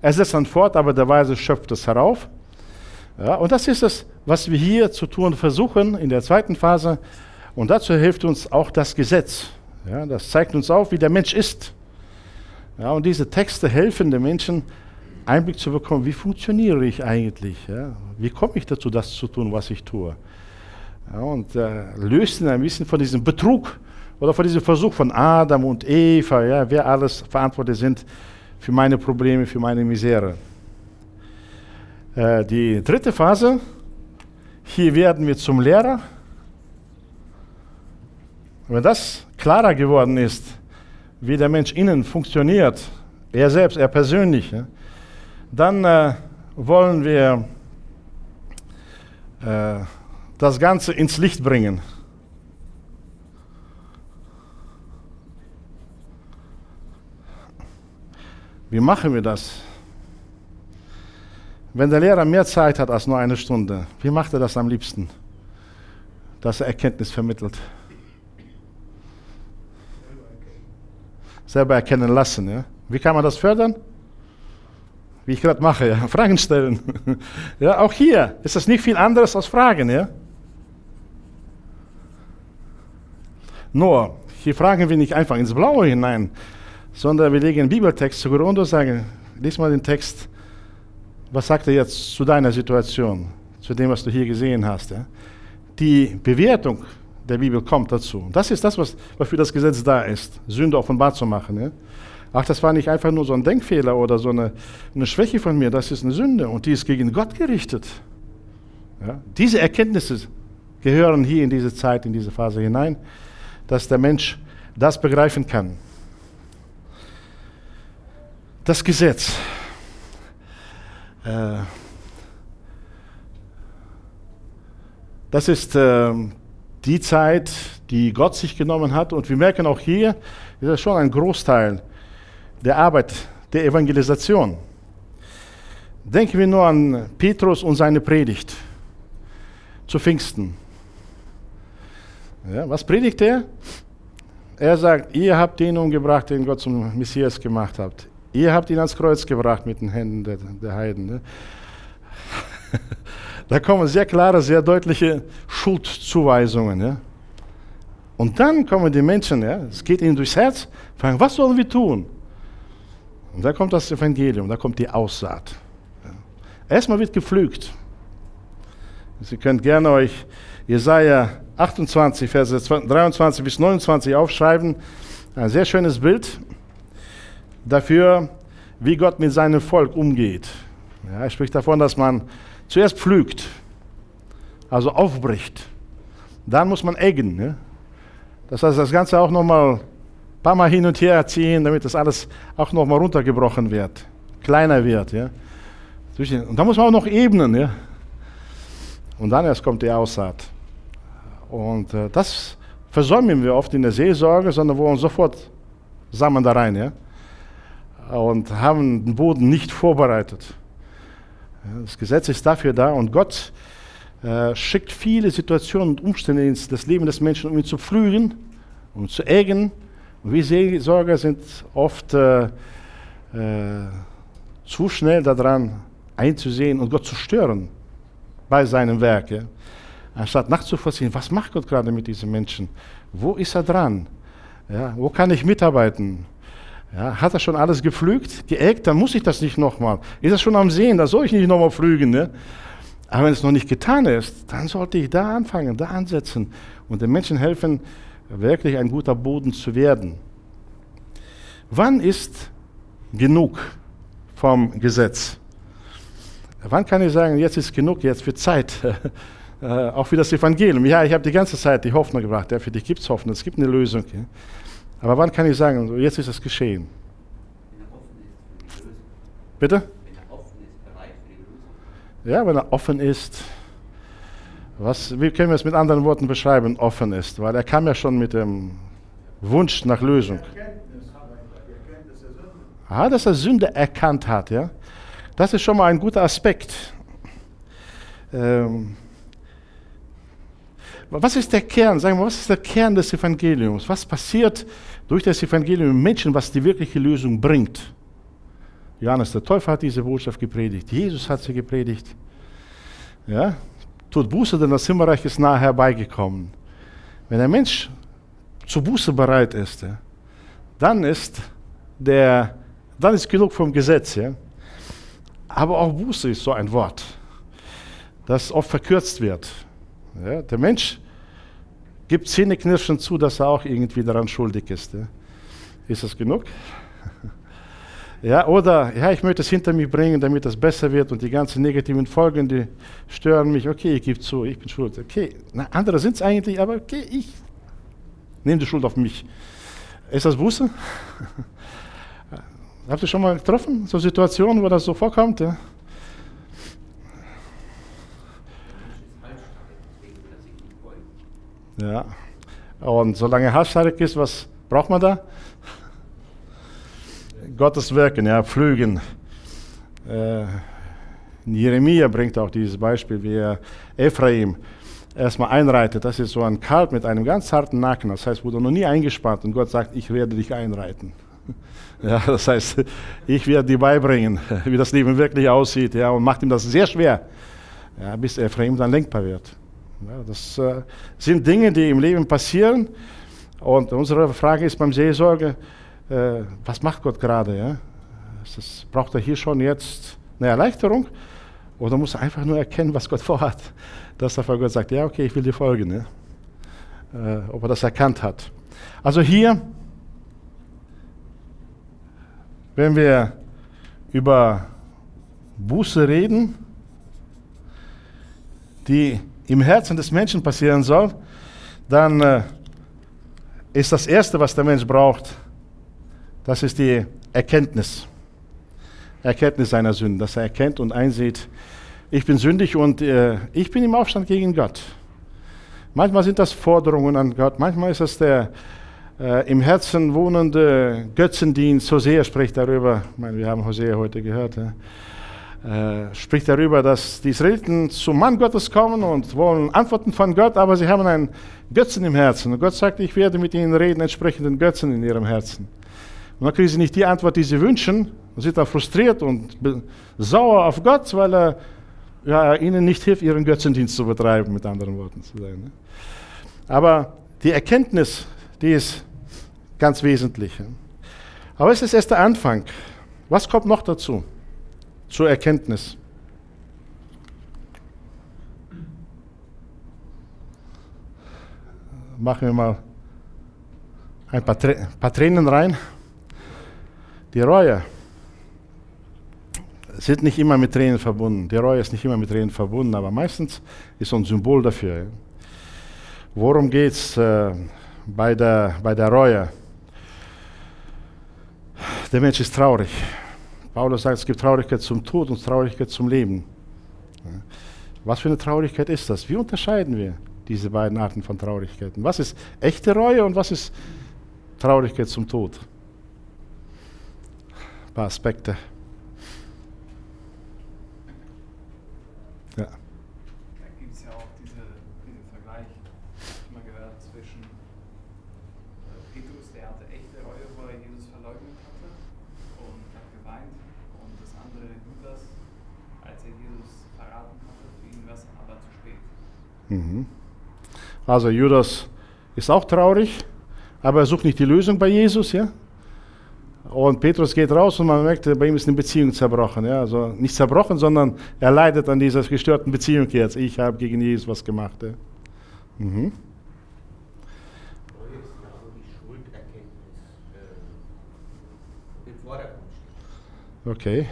er setzt dann fort, aber der Weise schöpft es herauf. Ja, und das ist es, was wir hier zu tun versuchen in der zweiten Phase. Und dazu hilft uns auch das Gesetz. Ja, das zeigt uns auf, wie der Mensch ist. Ja, und diese Texte helfen den Menschen, Einblick zu bekommen, wie funktioniere ich eigentlich? Ja? Wie komme ich dazu, das zu tun, was ich tue? Ja, und äh, löst ihn ein bisschen von diesem Betrug oder von diesem Versuch von Adam und Eva, ja, wer alles verantwortlich sind für meine Probleme, für meine Misere. Äh, die dritte Phase, hier werden wir zum Lehrer. Wenn das klarer geworden ist, wie der Mensch innen funktioniert, er selbst, er persönlich, dann äh, wollen wir äh, das Ganze ins Licht bringen. Wie machen wir das? Wenn der Lehrer mehr Zeit hat als nur eine Stunde, wie macht er das am liebsten? Dass er Erkenntnis vermittelt. Selber erkennen lassen. Ja? Wie kann man das fördern? Wie ich gerade mache, ja? <laughs> Fragen stellen. <laughs> ja, auch hier ist das nicht viel anderes als Fragen. Ja? Nur, hier fragen wir nicht einfach ins Blaue hinein, sondern wir legen einen Bibeltext zugrunde und sagen, lies mal den Text, was sagt er jetzt zu deiner Situation, zu dem, was du hier gesehen hast. Ja? Die Bewertung der Bibel kommt dazu. Das ist das, was, wofür das Gesetz da ist, Sünde offenbar zu machen. Ja? Ach, das war nicht einfach nur so ein Denkfehler oder so eine, eine Schwäche von mir, das ist eine Sünde und die ist gegen Gott gerichtet. Ja? Diese Erkenntnisse gehören hier in diese Zeit, in diese Phase hinein, dass der Mensch das begreifen kann das Gesetz. Äh, das ist äh, die Zeit, die Gott sich genommen hat. Und wir merken auch hier, ist das schon ein Großteil der Arbeit der Evangelisation. Denken wir nur an Petrus und seine Predigt zu Pfingsten. Ja, was predigt er? Er sagt, ihr habt den umgebracht, den Gott zum Messias gemacht habt. Ihr habt ihn ans Kreuz gebracht mit den Händen der, der Heiden. Ne? <laughs> da kommen sehr klare, sehr deutliche Schuldzuweisungen. Ja? Und dann kommen die Menschen, ja, es geht ihnen durchs Herz, fragen, was sollen wir tun? Und da kommt das Evangelium, da kommt die Aussaat. Ja. Erstmal wird gepflügt. Sie könnt gerne euch Jesaja 28, Verse 23 bis 29 aufschreiben. Ein sehr schönes Bild dafür, wie Gott mit seinem Volk umgeht. Ja, er spricht davon, dass man zuerst pflügt, also aufbricht. Dann muss man eggen. Ne? Das heißt, das Ganze auch nochmal ein paar Mal hin und her ziehen, damit das alles auch nochmal runtergebrochen wird, kleiner wird. Ja. Und da muss man auch noch ebnen. Ja. Und dann erst kommt die Aussaat. Und äh, das versäumen wir oft in der Seelsorge, sondern wo uns sofort Samen da rein. Ja. Und haben den Boden nicht vorbereitet. Das Gesetz ist dafür da und Gott äh, schickt viele Situationen und Umstände ins Leben des Menschen, um ihn zu pflügen, um ihn zu ärgern. Und wir Seelsorger sind oft äh, äh, zu schnell daran einzusehen und Gott zu stören bei seinem Werk. Ja? Anstatt nachzuvollziehen, was macht Gott gerade mit diesen Menschen? Wo ist er dran? Ja, wo kann ich mitarbeiten? Ja, hat er schon alles gepflügt, geägt, dann muss ich das nicht nochmal. Ist er schon am Sehen, da soll ich nicht nochmal pflügen. Ne? Aber wenn es noch nicht getan ist, dann sollte ich da anfangen, da ansetzen und den Menschen helfen, wirklich ein guter Boden zu werden. Wann ist genug vom Gesetz? Wann kann ich sagen, jetzt ist genug, jetzt wird Zeit, <laughs> äh, auch für das Evangelium? Ja, ich habe die ganze Zeit die Hoffnung gebracht, ja, für dich gibt es Hoffnung, es gibt eine Lösung. Ja. Aber wann kann ich sagen, jetzt ist es geschehen? Bitte? Ja, wenn er offen ist. Was, wie können wir es mit anderen Worten beschreiben, offen ist? Weil er kam ja schon mit dem Wunsch nach Lösung. Aha, dass er Sünde erkannt hat, ja. Das ist schon mal ein guter Aspekt. Ähm, was ist der Kern? Sagen wir, was ist der Kern des Evangeliums? Was passiert durch das Evangelium mit Menschen, was die wirkliche Lösung bringt? Johannes der Täufer hat diese Botschaft gepredigt. Jesus hat sie gepredigt. Ja? Tut Buße, denn das Himmelreich ist nahe herbeigekommen. Wenn ein Mensch zur Buße bereit ist, dann ist der, dann ist genug vom Gesetz. Ja? Aber auch Buße ist so ein Wort, das oft verkürzt wird. Ja? Der Mensch gibt Zähneknirschen zu, dass er auch irgendwie daran schuldig ist. Ja? Ist das genug? <laughs> Ja, oder, ja, ich möchte es hinter mich bringen, damit es besser wird und die ganzen negativen Folgen, die stören mich. Okay, ich gebe zu, ich bin schuld. Okay, na, andere sind es eigentlich, aber okay, ich nehme die Schuld auf mich. Ist das Buße? <laughs> Habt ihr schon mal getroffen, so Situationen, wo das so vorkommt? Ja? Ja. Und solange halsstarrig ist, was braucht man da? Gottes Wirken, ja, pflügen. Äh, Jeremia bringt auch dieses Beispiel, wie er Ephraim erstmal einreitet. Das ist so ein Kalb mit einem ganz harten Nacken. Das heißt, wurde noch nie eingespannt und Gott sagt, ich werde dich einreiten. <laughs> Ja, das heißt, ich werde dir beibringen, <laughs> wie das Leben wirklich aussieht, ja, und macht ihm das sehr schwer, ja, bis Ephraim dann lenkbar wird. Das äh, sind Dinge, die im Leben passieren. Und unsere Frage ist beim Seelsorge, äh, was macht Gott gerade? Braucht er hier schon jetzt eine Erleichterung? Oder muss er einfach nur erkennen, was Gott vorhat? Dass er vor Gott sagt, ja, okay, ich will dir folgen. Äh, ob er das erkannt hat. Also hier, wenn wir über Buße reden, die im Herzen des Menschen passieren soll, dann äh, ist das Erste, was der Mensch braucht, das ist die Erkenntnis. Erkenntnis seiner Sünden, dass er erkennt und einsieht, ich bin sündig und äh, ich bin im Aufstand gegen Gott. Manchmal sind das Forderungen an Gott, manchmal ist es der äh, im Herzen wohnende Götzendienst. Hosea spricht darüber, ich meine, wir haben Hosea heute gehört, äh, spricht darüber, dass die Israeliten zum Mann Gottes kommen und wollen Antworten von Gott, aber sie haben einen Götzen im Herzen. Und Gott sagt, ich werde mit ihnen reden, entsprechend den Götzen in ihrem Herzen. Und dann kriegen sie nicht die Antwort, die sie wünschen, und sind dann frustriert und sauer auf Gott, weil er ja, ihnen nicht hilft, ihren Götzendienst zu betreiben, mit anderen Worten zu sagen. Ne? Aber die Erkenntnis, die ist ganz wesentlich. Aber es ist erst der Anfang. Was kommt noch dazu? Zur Erkenntnis. Machen wir mal ein paar, paar Tränen rein. Die Reue sind nicht immer mit Tränen verbunden. Die Reue ist nicht immer mit Tränen verbunden, aber meistens ist so ein Symbol dafür. Worum geht es? Äh, bei der, bei der Reue. Der Mensch ist traurig. Paulus sagt, es gibt Traurigkeit zum Tod und Traurigkeit zum Leben. Was für eine Traurigkeit ist das? Wie unterscheiden wir diese beiden Arten von Traurigkeiten? Was ist echte Reue und was ist Traurigkeit zum Tod? Ein paar Aspekte. Ja. Da gibt es ja auch diese, diesen Vergleich, mal gehört, zwischen äh, Petrus, der hatte echte Reue, wo er Jesus verleugnet hatte und hat geweint, und das andere Judas, als er Jesus verraten hatte, für ihn war es aber zu spät. Mhm. Also Judas ist auch traurig, aber er sucht nicht die Lösung bei Jesus, ja? Und Petrus geht raus und man merkt, bei ihm ist eine Beziehung zerbrochen. Ja? Also nicht zerbrochen, sondern er leidet an dieser gestörten Beziehung jetzt. Ich habe gegen Jesus was gemacht. Ja? Mhm. Okay.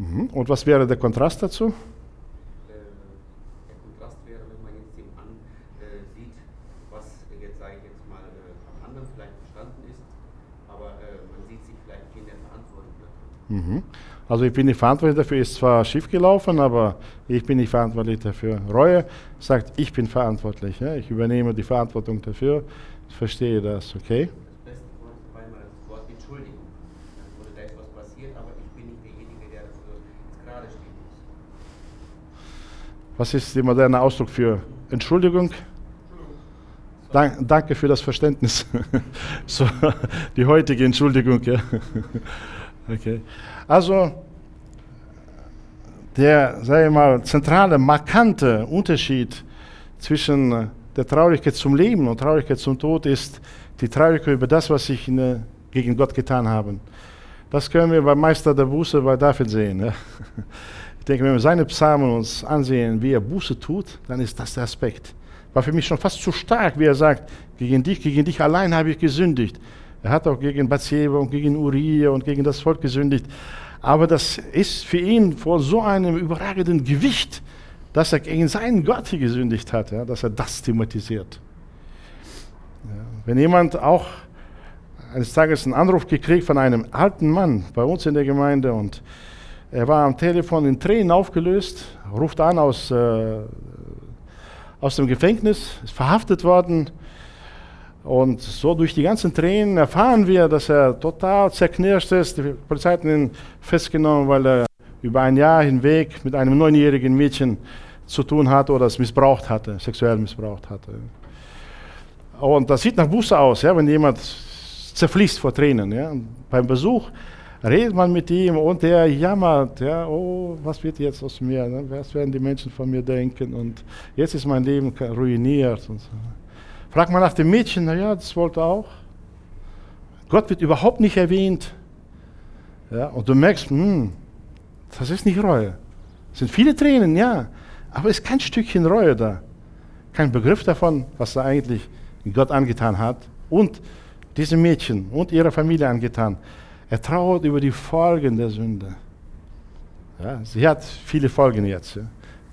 Mhm. Und was wäre der Kontrast dazu? Mhm. Also ich bin nicht verantwortlich dafür, ist zwar schief gelaufen, aber ich bin nicht verantwortlich dafür. Reue sagt, ich bin verantwortlich. Ja? Ich übernehme die Verantwortung dafür. Ich verstehe das, okay? Das beste Wort war immer das Wort Entschuldigung. Dann wurde da ist was passiert, aber ich bin nicht derjenige, der dafür gerade stehen muss. Was ist der moderne Ausdruck für Entschuldigung? Dank, danke für das Verständnis. <laughs> so, die heutige Entschuldigung. Ja. <laughs> Okay. Also der, sage ich mal, zentrale, markante Unterschied zwischen der Traurigkeit zum Leben und Traurigkeit zum Tod ist die Traurigkeit über das, was ich in, gegen Gott getan habe. Das können wir beim Meister der Buße bei David sehen. Ja. Ich denke, wenn wir seine Psalmen uns ansehen, wie er Buße tut, dann ist das der Aspekt. War für mich schon fast zu stark, wie er sagt, gegen dich, gegen dich allein habe ich gesündigt. Er hat auch gegen Bathsheba und gegen Uriah und gegen das Volk gesündigt. Aber das ist für ihn vor so einem überragenden Gewicht, dass er gegen seinen Gott gesündigt hat, ja, dass er das thematisiert. Ja, wenn jemand auch eines Tages einen Anruf gekriegt von einem alten Mann bei uns in der Gemeinde und er war am Telefon in Tränen aufgelöst, ruft an aus, äh, aus dem Gefängnis, ist verhaftet worden und so durch die ganzen Tränen erfahren wir, dass er total zerknirscht ist. Die Polizei hat ihn festgenommen, weil er über ein Jahr hinweg mit einem neunjährigen Mädchen zu tun hatte oder es missbraucht hatte, sexuell missbraucht hatte. Und das sieht nach Buße aus, ja, wenn jemand zerfließt vor Tränen. Ja. Beim Besuch redet man mit ihm und er jammert, ja, oh, was wird jetzt aus mir, ne? was werden die Menschen von mir denken und jetzt ist mein Leben ruiniert und so. Fragt man nach dem Mädchen, naja, das wollte auch. Gott wird überhaupt nicht erwähnt. Ja, und du merkst, hm, das ist nicht Reue. Es sind viele Tränen, ja, aber es ist kein Stückchen Reue da. Kein Begriff davon, was er eigentlich Gott angetan hat und diesem Mädchen und ihrer Familie angetan. Er trauert über die Folgen der Sünde. Ja, sie hat viele Folgen jetzt. Ja.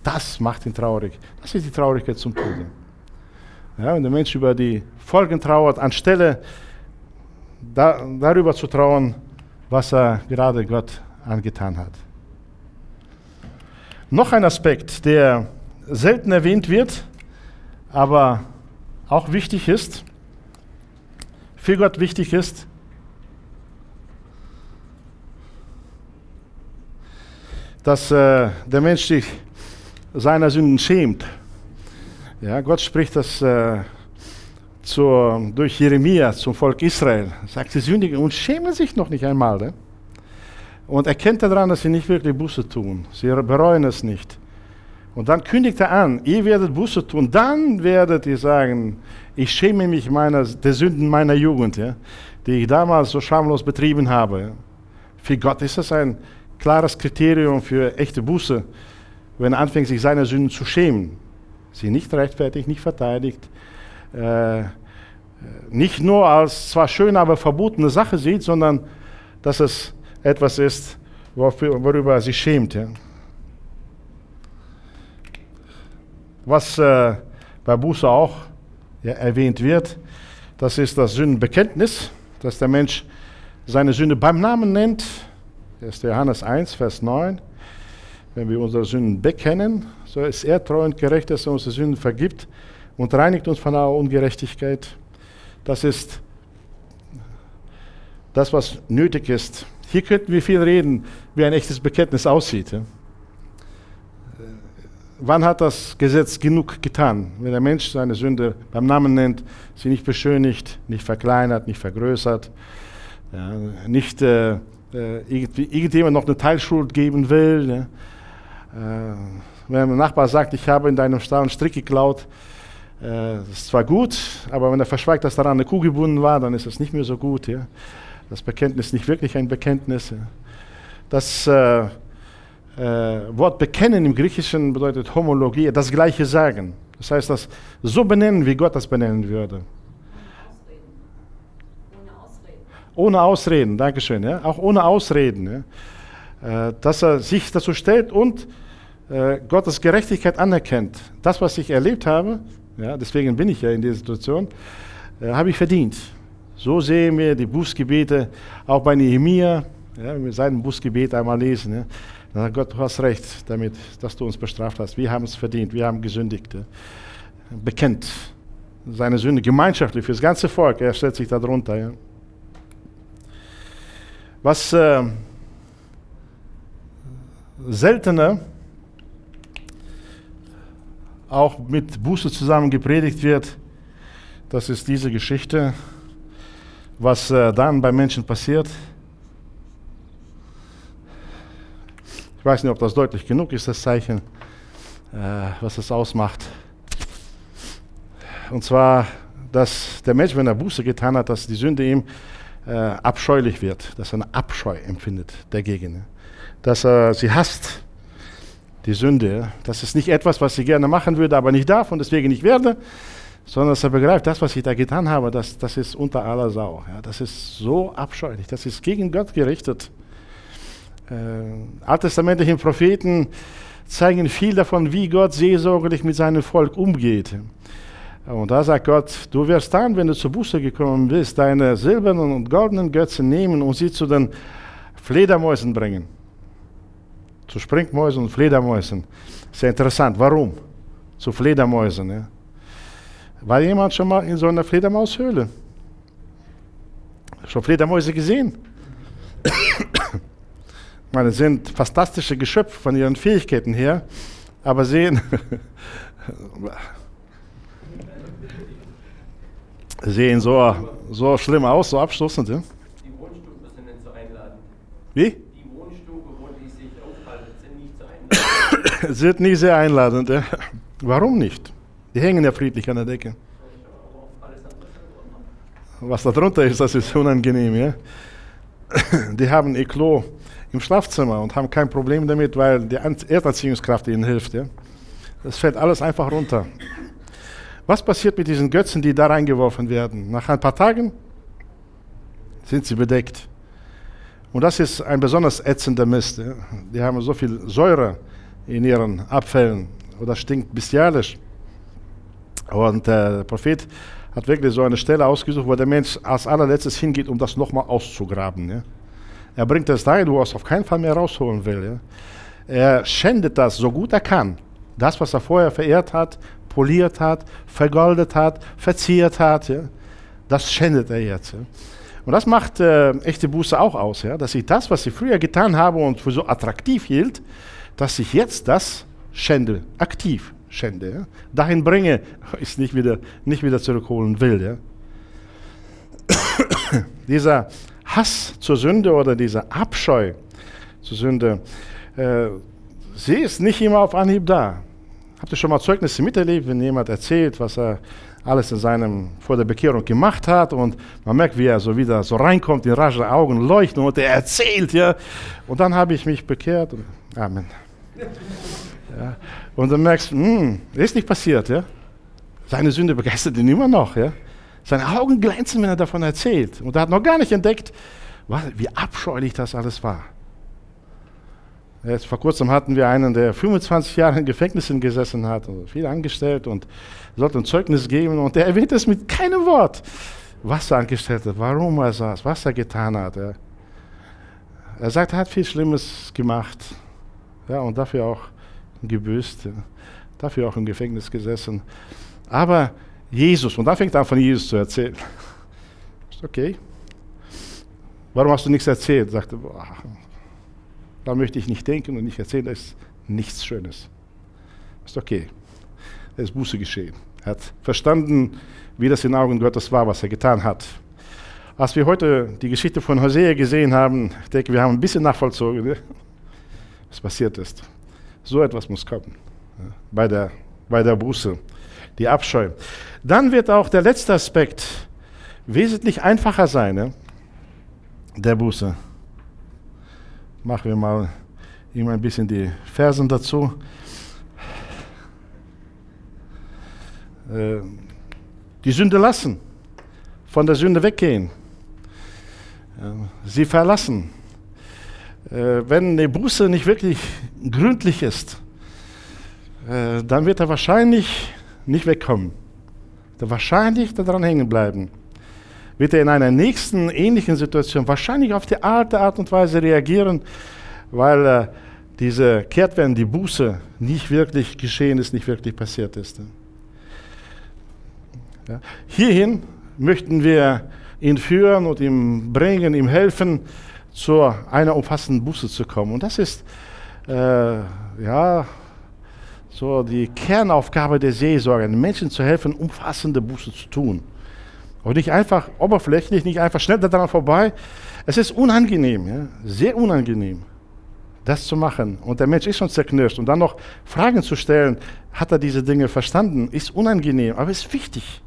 Das macht ihn traurig. Das ist die Traurigkeit zum Tode. Ja, wenn der Mensch über die Folgen trauert, anstelle da, darüber zu trauern, was er gerade Gott angetan hat. Noch ein Aspekt, der selten erwähnt wird, aber auch wichtig ist, für Gott wichtig ist, dass äh, der Mensch sich seiner Sünden schämt. Ja, Gott spricht das äh, zur, durch Jeremia zum Volk Israel. Sagt, sie sündigen und schämen sich noch nicht einmal. Ne? Und erkennt daran, dass sie nicht wirklich Buße tun. Sie bereuen es nicht. Und dann kündigt er an, ihr werdet Buße tun, dann werdet ihr sagen, ich schäme mich meiner, der Sünden meiner Jugend, ja, die ich damals so schamlos betrieben habe. Für Gott ist das ein klares Kriterium für echte Buße, wenn er anfängt, sich seiner Sünden zu schämen sie nicht rechtfertigt, nicht verteidigt, äh, nicht nur als zwar schöne, aber verbotene Sache sieht, sondern dass es etwas ist, worüber er sich schämt. Was äh, bei Buße auch erwähnt wird, das ist das Sündenbekenntnis, dass der Mensch seine Sünde beim Namen nennt. Das ist Johannes 1, Vers 9. Wenn wir unsere Sünden bekennen, so ist er treu und gerecht, dass er unsere Sünden vergibt und reinigt uns von aller Ungerechtigkeit. Das ist das, was nötig ist. Hier könnten wir viel reden, wie ein echtes Bekenntnis aussieht. Wann hat das Gesetz genug getan? Wenn der Mensch seine Sünde beim Namen nennt, sie nicht beschönigt, nicht verkleinert, nicht vergrößert, nicht äh, äh irgendjemand noch eine Teilschuld geben will. Ja. Äh, wenn ein Nachbar sagt, ich habe in deinem Stall einen Strick geklaut, äh, das ist zwar gut, aber wenn er verschweigt, dass daran eine Kuh gebunden war, dann ist es nicht mehr so gut. Ja. Das Bekenntnis ist nicht wirklich ein Bekenntnis. Ja. Das äh, äh, Wort bekennen im Griechischen bedeutet Homologie, das gleiche sagen. Das heißt, das so benennen, wie Gott das benennen würde. Ohne Ausreden. Ohne Ausreden, Dankeschön. Ja? Auch ohne Ausreden. Ja? Äh, dass er sich dazu stellt und äh, Gottes Gerechtigkeit anerkennt. Das, was ich erlebt habe, ja, deswegen bin ich ja in dieser Situation, äh, habe ich verdient. So sehen wir die Bußgebete auch bei Nehemiah. Ja, wir seinen Bußgebet einmal lesen. Ja. Dann sagt Gott, du hast recht damit, dass du uns bestraft hast. Wir haben es verdient, wir haben gesündigt. Bekennt seine Sünde gemeinschaftlich für das ganze Volk. Er stellt sich darunter. Ja. Was äh, seltener auch mit Buße zusammen gepredigt wird, das ist diese Geschichte, was äh, dann bei Menschen passiert. weiß nicht, ob das deutlich genug ist, das Zeichen, äh, was es ausmacht. Und zwar, dass der Mensch, wenn er Buße getan hat, dass die Sünde ihm äh, abscheulich wird, dass er eine Abscheu empfindet dagegen. Dass er sie hasst, die Sünde. Das ist nicht etwas, was ich gerne machen würde, aber nicht darf und deswegen nicht werde, sondern dass er begreift, das, was ich da getan habe, das, das ist unter aller Sau. Ja, das ist so abscheulich, das ist gegen Gott gerichtet äh, alttestamentlichen Propheten zeigen viel davon, wie Gott seelsorgerlich mit seinem Volk umgeht. Und da sagt Gott, du wirst dann, wenn du zur Buße gekommen bist, deine silbernen und goldenen Götzen nehmen und sie zu den Fledermäusen bringen. Zu Springmäusen und Fledermäusen. Sehr interessant. Warum? Zu Fledermäusen. Ja. War jemand schon mal in so einer Fledermaushöhle? Schon Fledermäuse gesehen? <coughs> meine, sind fantastische Geschöpfe von ihren Fähigkeiten her, aber sehen, <laughs> sehen so, so schlimm aus, so abstoßend. Ja? Die Wohnstube sind nicht so einladend. Wie? Die Wohnstube, wo die sich aufhalten, sind nicht so <coughs> einladend. sind nie sehr einladend. Ja? Warum nicht? Die hängen ja friedlich an der Decke. Was da drunter ist, das ist unangenehm. Ja? Die haben ihr Klo im Schlafzimmer und haben kein Problem damit, weil die Erdanziehungskraft ihnen hilft. Ja? Das fällt alles einfach runter. Was passiert mit diesen Götzen, die da reingeworfen werden? Nach ein paar Tagen sind sie bedeckt. Und das ist ein besonders ätzender Mist. Die haben so viel Säure in ihren Abfällen oder stinkt bestialisch. Und der Prophet hat wirklich so eine Stelle ausgesucht, wo der Mensch als allerletztes hingeht, um das nochmal auszugraben. Er bringt es dahin, wo er es auf keinen Fall mehr rausholen will. Er schändet das so gut er kann. Das, was er vorher verehrt hat, poliert hat, vergoldet hat, verziert hat, ja? das schändet er jetzt. Ja? Und das macht äh, echte Buße auch aus, ja? dass ich das, was ich früher getan habe und für so attraktiv hielt, dass ich jetzt das schände, aktiv schände. Ja? Dahin bringe, <laughs> ich nicht wieder, nicht wieder zurückholen will. Ja? <coughs> Dieser Hass zur Sünde oder dieser Abscheu zur Sünde, äh, sie ist nicht immer auf Anhieb da. Habt ihr schon mal Zeugnisse miterlebt, wenn jemand erzählt, was er alles in seinem, vor der Bekehrung gemacht hat und man merkt, wie er so wieder so reinkommt, die raschen Augen leuchten und er erzählt, ja. Und dann habe ich mich bekehrt. Und, Amen. Ja. Und dann merkst du, hm, ist nicht passiert, ja. Seine Sünde begeistert ihn immer noch, ja. Seine Augen glänzen, wenn er davon erzählt. Und er hat noch gar nicht entdeckt, wie abscheulich das alles war. Jetzt vor kurzem hatten wir einen, der 25 Jahre in Gefängnissen gesessen hat, also viel angestellt und sollte ein Zeugnis geben und der erwähnt es mit keinem Wort, was er angestellt hat, warum er saß, was er getan hat. Ja. Er sagt, er hat viel Schlimmes gemacht ja, und dafür auch gebüßt, dafür auch im Gefängnis gesessen. Aber Jesus, und da fängt er an von Jesus zu erzählen. <laughs> Ist okay. Warum hast du nichts erzählt? Sagte, boah, da möchte ich nicht denken und nicht erzählen, da ist nichts Schönes. Ist okay. Da ist Buße geschehen. Er hat verstanden, wie das in Augen Gottes war, was er getan hat. Als wir heute die Geschichte von Hosea gesehen haben, ich denke, wir haben ein bisschen nachvollzogen, ne? was passiert ist. So etwas muss kommen bei, der, bei der Buße, die Abscheu. Dann wird auch der letzte Aspekt wesentlich einfacher sein, ne? der Buße machen wir mal immer ein bisschen die Versen dazu. Äh, die Sünde lassen, von der Sünde weggehen, sie verlassen. Äh, wenn eine Buße nicht wirklich gründlich ist, äh, dann wird er wahrscheinlich nicht wegkommen. Er wahrscheinlich daran hängen bleiben wird er in einer nächsten ähnlichen Situation wahrscheinlich auf die alte Art und Weise reagieren, weil äh, diese Kehrtwende, die Buße nicht wirklich geschehen ist, nicht wirklich passiert ist. Ja. Hierhin möchten wir ihn führen und ihm bringen, ihm helfen, zu einer umfassenden Buße zu kommen. Und das ist äh, ja so die Kernaufgabe der Seelsorge, Menschen zu helfen, umfassende Buße zu tun. Und nicht einfach oberflächlich, nicht einfach schnell daran vorbei. Es ist unangenehm, ja? sehr unangenehm, das zu machen. Und der Mensch ist schon zerknirscht. Und dann noch Fragen zu stellen, hat er diese Dinge verstanden, ist unangenehm, aber ist wichtig.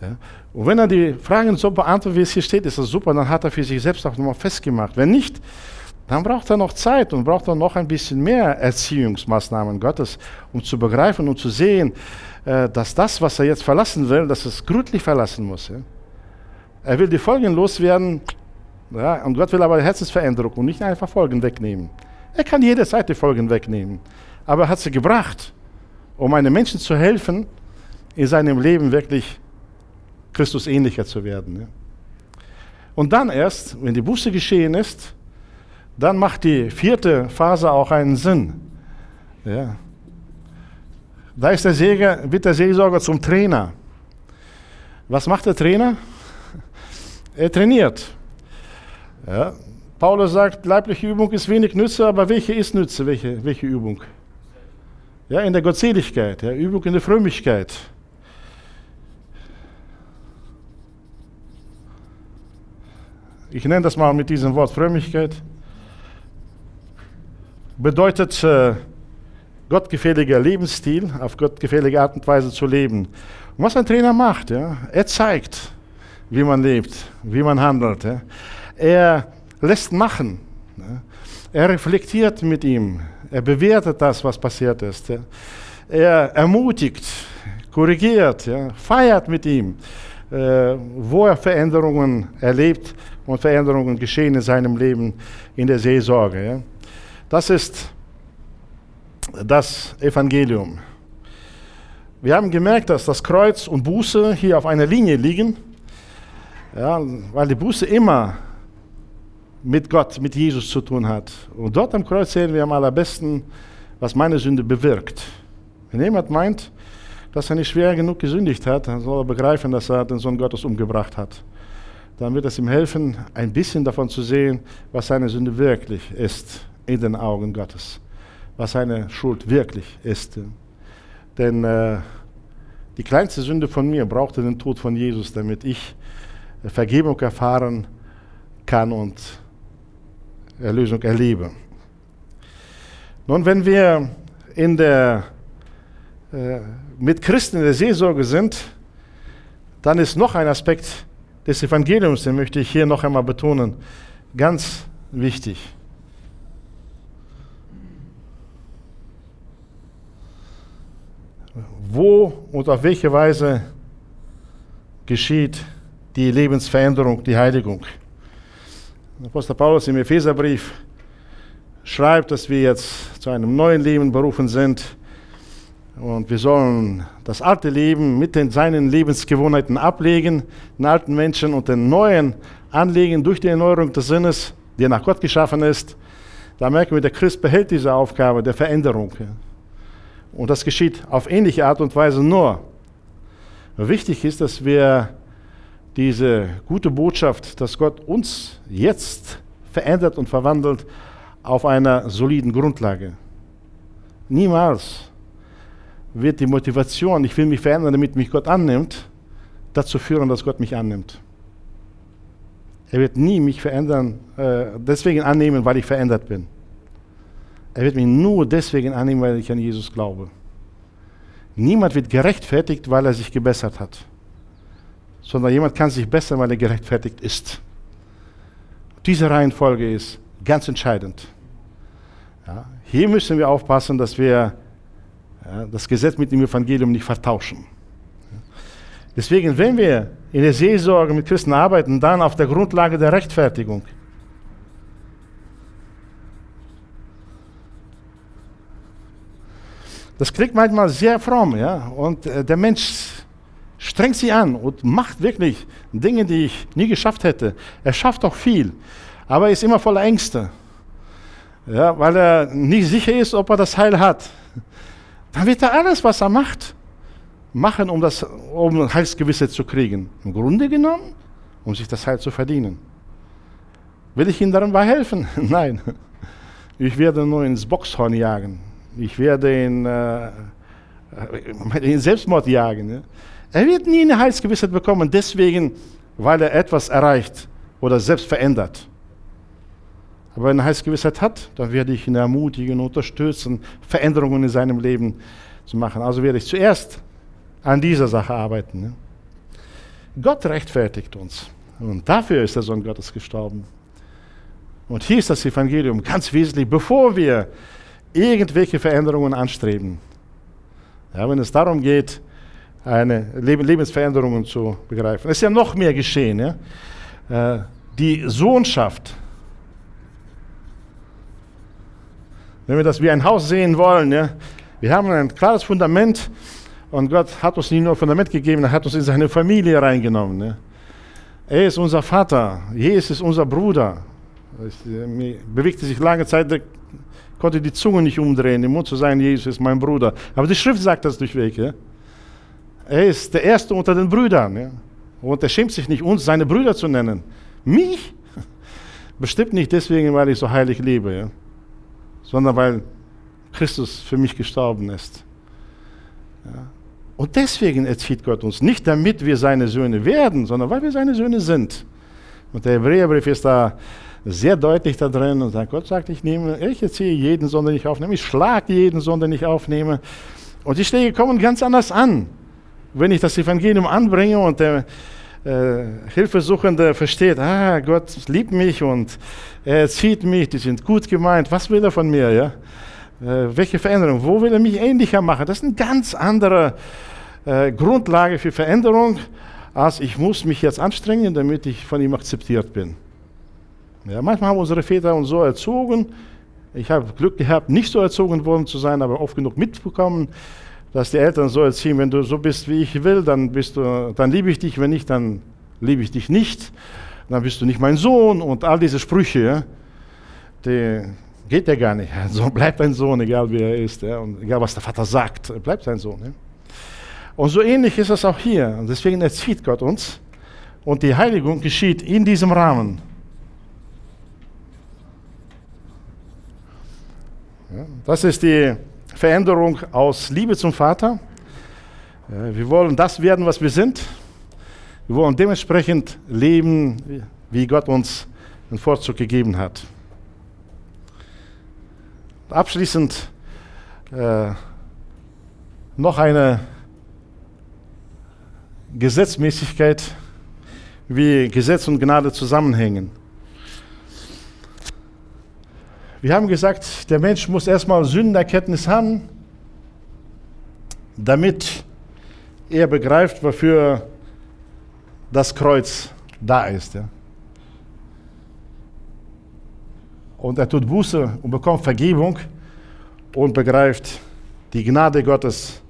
Ja? Und wenn er die Fragen so beantwortet, wie es hier steht, ist das super, dann hat er für sich selbst auch nochmal festgemacht. Wenn nicht, dann braucht er noch Zeit und braucht er noch ein bisschen mehr Erziehungsmaßnahmen Gottes, um zu begreifen und zu sehen, dass das, was er jetzt verlassen will, dass es gründlich verlassen muss. Er will die Folgen loswerden, ja, und Gott will aber Herzensveränderung und nicht einfach Folgen wegnehmen. Er kann jederzeit die Folgen wegnehmen, aber er hat sie gebracht, um einem Menschen zu helfen, in seinem Leben wirklich Christus ähnlicher zu werden. Ja? Und dann erst, wenn die Buße geschehen ist, dann macht die vierte Phase auch einen Sinn. Ja. Da ist der Seger, wird der Seelsorger zum Trainer. Was macht der Trainer? <laughs> Er trainiert. Ja. Paulus sagt, leibliche Übung ist wenig Nütze, aber welche ist Nütze? Welche, welche Übung? Ja, in der Gottseligkeit, ja, Übung in der Frömmigkeit. Ich nenne das mal mit diesem Wort Frömmigkeit. Bedeutet, äh, gottgefälliger Lebensstil, auf gottgefällige Art und Weise zu leben. Und was ein Trainer macht, ja, er zeigt, wie man lebt, wie man handelt. Ja. Er lässt machen. Ja. Er reflektiert mit ihm. Er bewertet das, was passiert ist. Ja. Er ermutigt, korrigiert, ja, feiert mit ihm, äh, wo er Veränderungen erlebt und Veränderungen geschehen in seinem Leben in der Seelsorge. Ja. Das ist das Evangelium. Wir haben gemerkt, dass das Kreuz und Buße hier auf einer Linie liegen, ja, weil die Buße immer mit Gott, mit Jesus zu tun hat. Und dort am Kreuz sehen wir am allerbesten, was meine Sünde bewirkt. Wenn jemand meint, dass er nicht schwer genug gesündigt hat, dann soll er begreifen, dass er den Sohn Gottes umgebracht hat. Dann wird es ihm helfen, ein bisschen davon zu sehen, was seine Sünde wirklich ist in den Augen Gottes was seine Schuld wirklich ist. Denn äh, die kleinste Sünde von mir brauchte den Tod von Jesus, damit ich äh, Vergebung erfahren kann und Erlösung erlebe. Nun, wenn wir in der, äh, mit Christen in der Seelsorge sind, dann ist noch ein Aspekt des Evangeliums, den möchte ich hier noch einmal betonen, ganz wichtig. Wo und auf welche Weise geschieht die Lebensveränderung, die Heiligung. Apostel Paulus im Epheserbrief schreibt, dass wir jetzt zu einem neuen Leben berufen sind. Und wir sollen das alte Leben mit den, seinen Lebensgewohnheiten ablegen, den alten Menschen und den neuen anlegen durch die Erneuerung des Sinnes, der nach Gott geschaffen ist. Da merken wir, der Christ behält diese Aufgabe der Veränderung. Und das geschieht auf ähnliche Art und Weise nur. Wichtig ist, dass wir diese gute Botschaft, dass Gott uns jetzt verändert und verwandelt, auf einer soliden Grundlage. Niemals wird die Motivation, ich will mich verändern, damit mich Gott annimmt, dazu führen, dass Gott mich annimmt. Er wird nie mich verändern, äh, deswegen annehmen, weil ich verändert bin. Er wird mich nur deswegen annehmen, weil ich an Jesus glaube. Niemand wird gerechtfertigt, weil er sich gebessert hat, sondern jemand kann sich bessern, weil er gerechtfertigt ist. Diese Reihenfolge ist ganz entscheidend. Ja, hier müssen wir aufpassen, dass wir ja, das Gesetz mit dem Evangelium nicht vertauschen. Deswegen, wenn wir in der Seelsorge mit Christen arbeiten, dann auf der Grundlage der Rechtfertigung. Das klingt manchmal sehr fromm, ja, und äh, der Mensch strengt sich an und macht wirklich Dinge, die ich nie geschafft hätte. Er schafft auch viel, aber er ist immer voller Ängste, ja, weil er nicht sicher ist, ob er das Heil hat. Dann wird er alles, was er macht, machen, um das um Heilsgewissheit zu kriegen. Im Grunde genommen, um sich das Heil zu verdienen. Will ich ihm dabei helfen? Nein. Ich werde nur ins Boxhorn jagen. Ich werde ihn, äh, in Selbstmord jagen. Ja? Er wird nie eine Heilsgewissheit bekommen, deswegen, weil er etwas erreicht oder selbst verändert. Aber wenn er Heilsgewissheit hat, dann werde ich ihn ermutigen, unterstützen, Veränderungen in seinem Leben zu machen. Also werde ich zuerst an dieser Sache arbeiten. Ne? Gott rechtfertigt uns. Und dafür ist der Sohn Gottes gestorben. Und hier ist das Evangelium ganz wesentlich, bevor wir irgendwelche Veränderungen anstreben. Ja, wenn es darum geht, eine Lebensveränderungen zu begreifen. Es ist ja noch mehr geschehen. Ja? Äh, die Sohnschaft. Wenn wir das wie ein Haus sehen wollen, ja? wir haben ein klares Fundament, und Gott hat uns nicht nur Fundament gegeben, er hat uns in seine Familie reingenommen. Ne? Er ist unser Vater, Jesus ist unser Bruder. Mir bewegte sich lange Zeit, konnte die Zunge nicht umdrehen, im Mund zu sagen, Jesus ist mein Bruder. Aber die Schrift sagt das durchweg. Ja? Er ist der Erste unter den Brüdern. Ja? Und er schämt sich nicht, uns seine Brüder zu nennen. Mich? <laughs> Bestimmt nicht deswegen, weil ich so heilig lebe, ja? sondern weil Christus für mich gestorben ist. Ja? Und deswegen erzieht Gott uns. Nicht damit wir seine Söhne werden, sondern weil wir seine Söhne sind. Und der Hebräerbrief ist da sehr deutlich da drin und sagt, Gott sagt, ich nehme, ich erziehe jeden Sohn, den ich aufnehme, ich schlage jeden Sohn, den ich aufnehme. Und die Schläge kommen ganz anders an. Wenn ich das Evangelium anbringe und der äh, Hilfesuchende versteht, ah, Gott liebt mich und er erzieht mich, die sind gut gemeint, was will er von mir, ja? Äh, welche Veränderung? Wo will er mich ähnlicher machen? Das ist ein ganz anderer äh, Grundlage für Veränderung, als ich muss mich jetzt anstrengen, damit ich von ihm akzeptiert bin. Ja, manchmal haben unsere Väter uns so erzogen. Ich habe Glück gehabt, nicht so erzogen worden zu sein, aber oft genug mitbekommen, dass die Eltern so erziehen, wenn du so bist, wie ich will, dann, bist du, dann liebe ich dich, wenn nicht, dann liebe ich dich nicht. Dann bist du nicht mein Sohn und all diese Sprüche, die geht ja gar nicht. So bleibt ein Sohn, egal wie er ist, ja, und egal was der Vater sagt, bleibt sein Sohn. Ja. Und so ähnlich ist es auch hier. Deswegen erzieht Gott uns. Und die Heiligung geschieht in diesem Rahmen. Das ist die Veränderung aus Liebe zum Vater. Wir wollen das werden, was wir sind. Wir wollen dementsprechend leben, wie Gott uns einen Vorzug gegeben hat. Abschließend äh, noch eine Gesetzmäßigkeit, wie Gesetz und Gnade zusammenhängen. Wir haben gesagt, der Mensch muss erstmal Sündenerkenntnis haben, damit er begreift, wofür das Kreuz da ist. Ja. Und er tut Buße und bekommt Vergebung und begreift, die Gnade Gottes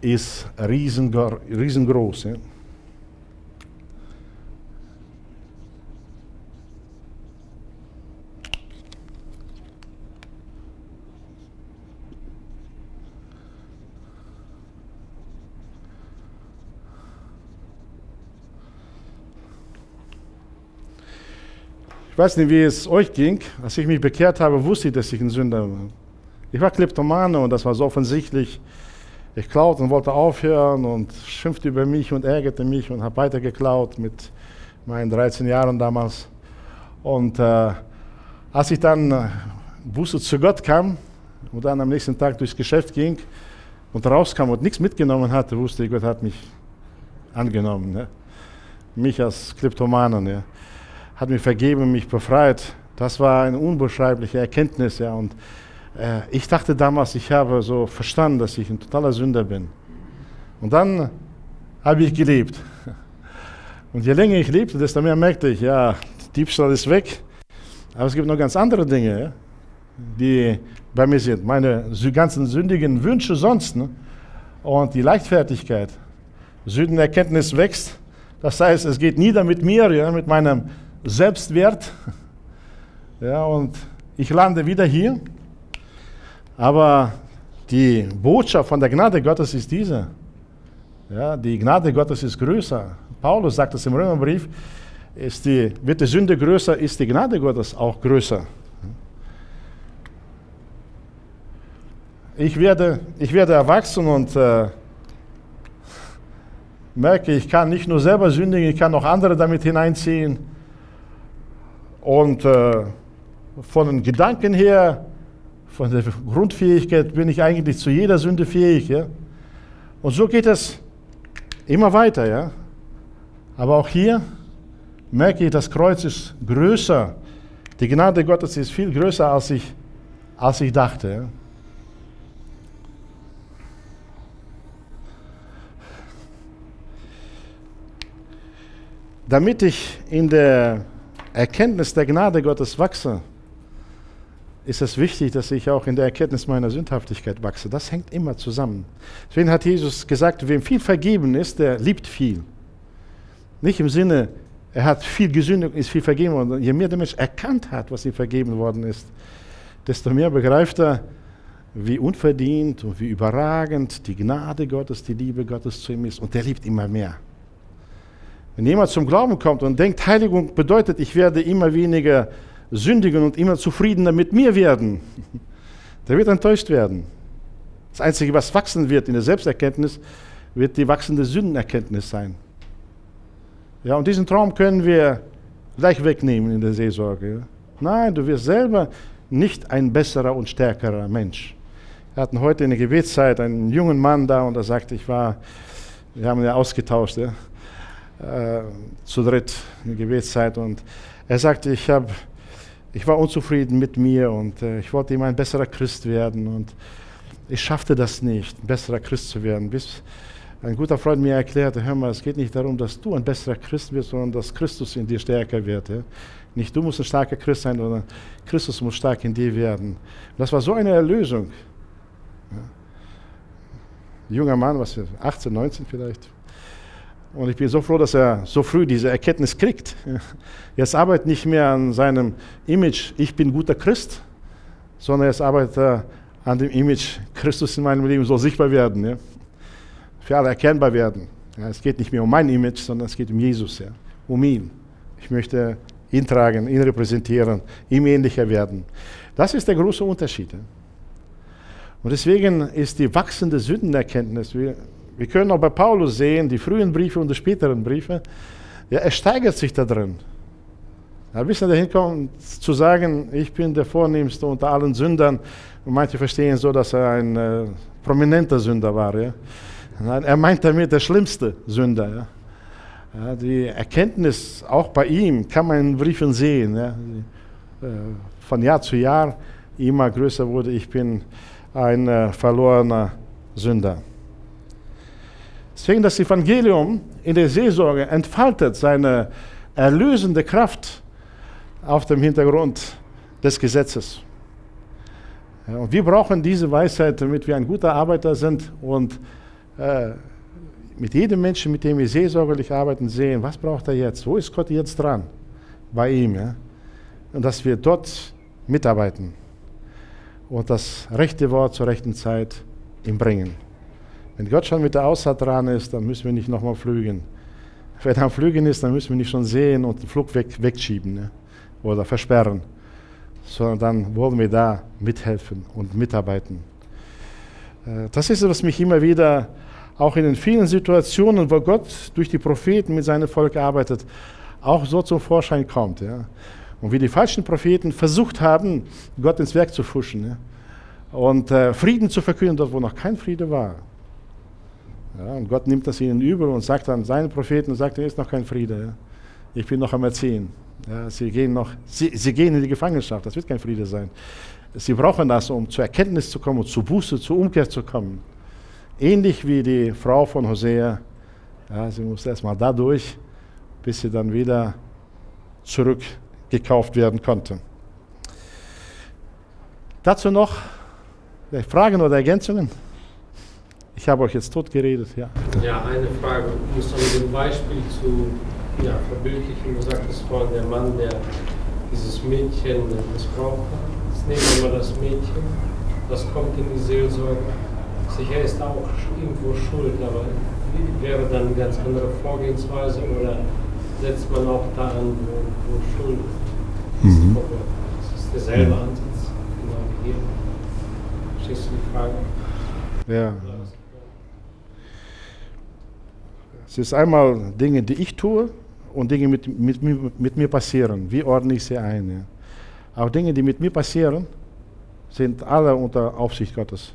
ist riesengroß. Ja. Weiß nicht, wie es euch ging. Als ich mich bekehrt habe, wusste ich, dass ich ein Sünder war. Ich war Kleptomane und das war so offensichtlich. Ich klaute und wollte aufhören und schimpfte über mich und ärgerte mich und habe weiter geklaut mit meinen 13 Jahren damals. Und äh, als ich dann äh, Buße zu Gott kam und dann am nächsten Tag durchs Geschäft ging und rauskam und nichts mitgenommen hatte, wusste ich, Gott hat mich angenommen. Ne? Mich als Kleptomanen. Ja hat mir vergeben, mich befreit. Das war eine unbeschreibliche Erkenntnis. Ja. Und äh, ich dachte damals, ich habe so verstanden, dass ich ein totaler Sünder bin. Und dann habe ich gelebt. <laughs> Und je länger ich lebte, desto mehr merkte ich, ja, Diebstahl ist weg. Aber es gibt noch ganz andere Dinge, die bei mir sind. Meine ganzen sündigen Wünsche sonst. Ne? Und die Leichtfertigkeit. Sühnenerkenntnis wächst. Das heißt, es geht nieder mit mir, ja, mit meinem Selbstwert. Ja, und ich lande wieder hier. Aber die Botschaft von der Gnade Gottes ist diese. Ja, die Gnade Gottes ist größer. Paulus sagt es im Römerbrief, ist die, wird die Sünde größer, ist die Gnade Gottes auch größer. Ich werde, ich werde erwachsen und äh, merke, ich kann nicht nur selber sündigen, ich kann auch andere damit hineinziehen. Und äh, von den Gedanken her, von der Grundfähigkeit bin ich eigentlich zu jeder Sünde fähig. Ja? Und so geht es immer weiter. Ja? Aber auch hier merke ich, das Kreuz ist größer. Die Gnade Gottes ist viel größer, als ich, als ich dachte. Ja? Damit ich in der Erkenntnis der Gnade Gottes wachse, ist es wichtig, dass ich auch in der Erkenntnis meiner Sündhaftigkeit wachse. Das hängt immer zusammen. Deswegen hat Jesus gesagt, wem viel vergeben ist, der liebt viel. Nicht im Sinne, er hat viel gesündigt, ist viel vergeben worden. Je mehr der Mensch erkannt hat, was ihm vergeben worden ist, desto mehr begreift er, wie unverdient und wie überragend die Gnade Gottes, die Liebe Gottes zu ihm ist. Und der liebt immer mehr. Wenn jemand zum Glauben kommt und denkt, Heiligung bedeutet, ich werde immer weniger sündigen und immer zufriedener mit mir werden, <laughs> der wird enttäuscht werden. Das Einzige, was wachsen wird in der Selbsterkenntnis, wird die wachsende Sündenerkenntnis sein. Ja, und diesen Traum können wir gleich wegnehmen in der Seelsorge. Nein, du wirst selber nicht ein besserer und stärkerer Mensch. Wir hatten heute in der Gebetszeit einen jungen Mann da und er sagte, ich war, wir haben ja ausgetauscht, ja, äh, zu dritt in der Gebetszeit und er sagte, ich, hab, ich war unzufrieden mit mir und äh, ich wollte immer ein besserer Christ werden und ich schaffte das nicht, ein besserer Christ zu werden, bis ein guter Freund mir erklärte, hör mal, es geht nicht darum, dass du ein besserer Christ wirst, sondern dass Christus in dir stärker wird. Ja? Nicht du musst ein starker Christ sein, sondern Christus muss stark in dir werden. Das war so eine Erlösung. Ja? Ein junger Mann, was 18, 19 vielleicht. Und ich bin so froh, dass er so früh diese Erkenntnis kriegt. <laughs> Jetzt arbeitet nicht mehr an seinem Image, ich bin guter Christ, sondern jetzt arbeitet an dem Image, Christus in meinem Leben soll sichtbar werden, ja? für alle erkennbar werden. Ja, es geht nicht mehr um mein Image, sondern es geht um Jesus, ja? um ihn. Ich möchte ihn tragen, ihn repräsentieren, ihm ähnlicher werden. Das ist der große Unterschied. Und deswegen ist die wachsende Sündenerkenntnis, wir können auch bei Paulus sehen, die frühen Briefe und die späteren Briefe, ja, er steigert sich da drin. Ja, bis er dahin kommt, zu sagen, ich bin der Vornehmste unter allen Sündern. Und manche verstehen so, dass er ein äh, prominenter Sünder war. Ja? Nein, er meint damit der schlimmste Sünder. Ja? Ja, die Erkenntnis auch bei ihm kann man in Briefen sehen. Ja? Äh, von Jahr zu Jahr immer größer wurde, ich bin ein äh, verlorener Sünder. Deswegen das Evangelium in der Seelsorge entfaltet seine erlösende Kraft auf dem Hintergrund des Gesetzes. Und wir brauchen diese Weisheit, damit wir ein guter Arbeiter sind und äh, mit jedem Menschen, mit dem wir seelsorgerlich arbeiten, sehen, was braucht er jetzt? Wo ist Gott jetzt dran? Bei ihm. Ja? Und dass wir dort mitarbeiten und das rechte Wort zur rechten Zeit ihm bringen. Wenn Gott schon mit der Aussaat dran ist, dann müssen wir nicht nochmal flügen. Wenn er am Flügen ist, dann müssen wir nicht schon sehen und den Flug weg, wegschieben ne? oder versperren, sondern dann wollen wir da mithelfen und mitarbeiten. Äh, das ist, was mich immer wieder, auch in den vielen Situationen, wo Gott durch die Propheten mit seinem Volk arbeitet, auch so zum Vorschein kommt. Ja? Und wie die falschen Propheten versucht haben, Gott ins Werk zu fuschen ja? und äh, Frieden zu verkünden, dort wo noch kein Friede war. Ja, und Gott nimmt das ihnen übel und sagt dann seinen Propheten, sagt, er ist noch kein Friede. Ich bin noch am Erziehen. Ja, sie, gehen noch, sie, sie gehen in die Gefangenschaft, das wird kein Friede sein. Sie brauchen das, um zur Erkenntnis zu kommen, zu Buße, zur Umkehr zu kommen. Ähnlich wie die Frau von Hosea. Ja, sie musste erstmal dadurch, bis sie dann wieder zurückgekauft werden konnte. Dazu noch Fragen oder Ergänzungen? Ich habe euch jetzt tot geredet, ja. Ja, eine Frage, um es mit dem Beispiel zu ja, verbildlichen. Du sagtest vorhin, der Mann, der dieses Mädchen missbraucht hat. Jetzt nehmen wir mal das Mädchen, das kommt in die Seelsorge. Sicher ist da auch irgendwo Schuld, aber wäre dann eine ganz andere Vorgehensweise oder setzt man auch da an, wo, wo Schuld ist? Mhm. Das ist derselbe Ansatz, genau wie hier. Verstehst du die Frage? Ja. Es ist einmal Dinge, die ich tue und Dinge, die mit, mit, mit, mir passieren. Wie ordne ich sie ein? Ja. Auch Dinge, die mit mir passieren, sind alle unter Aufsicht Gottes.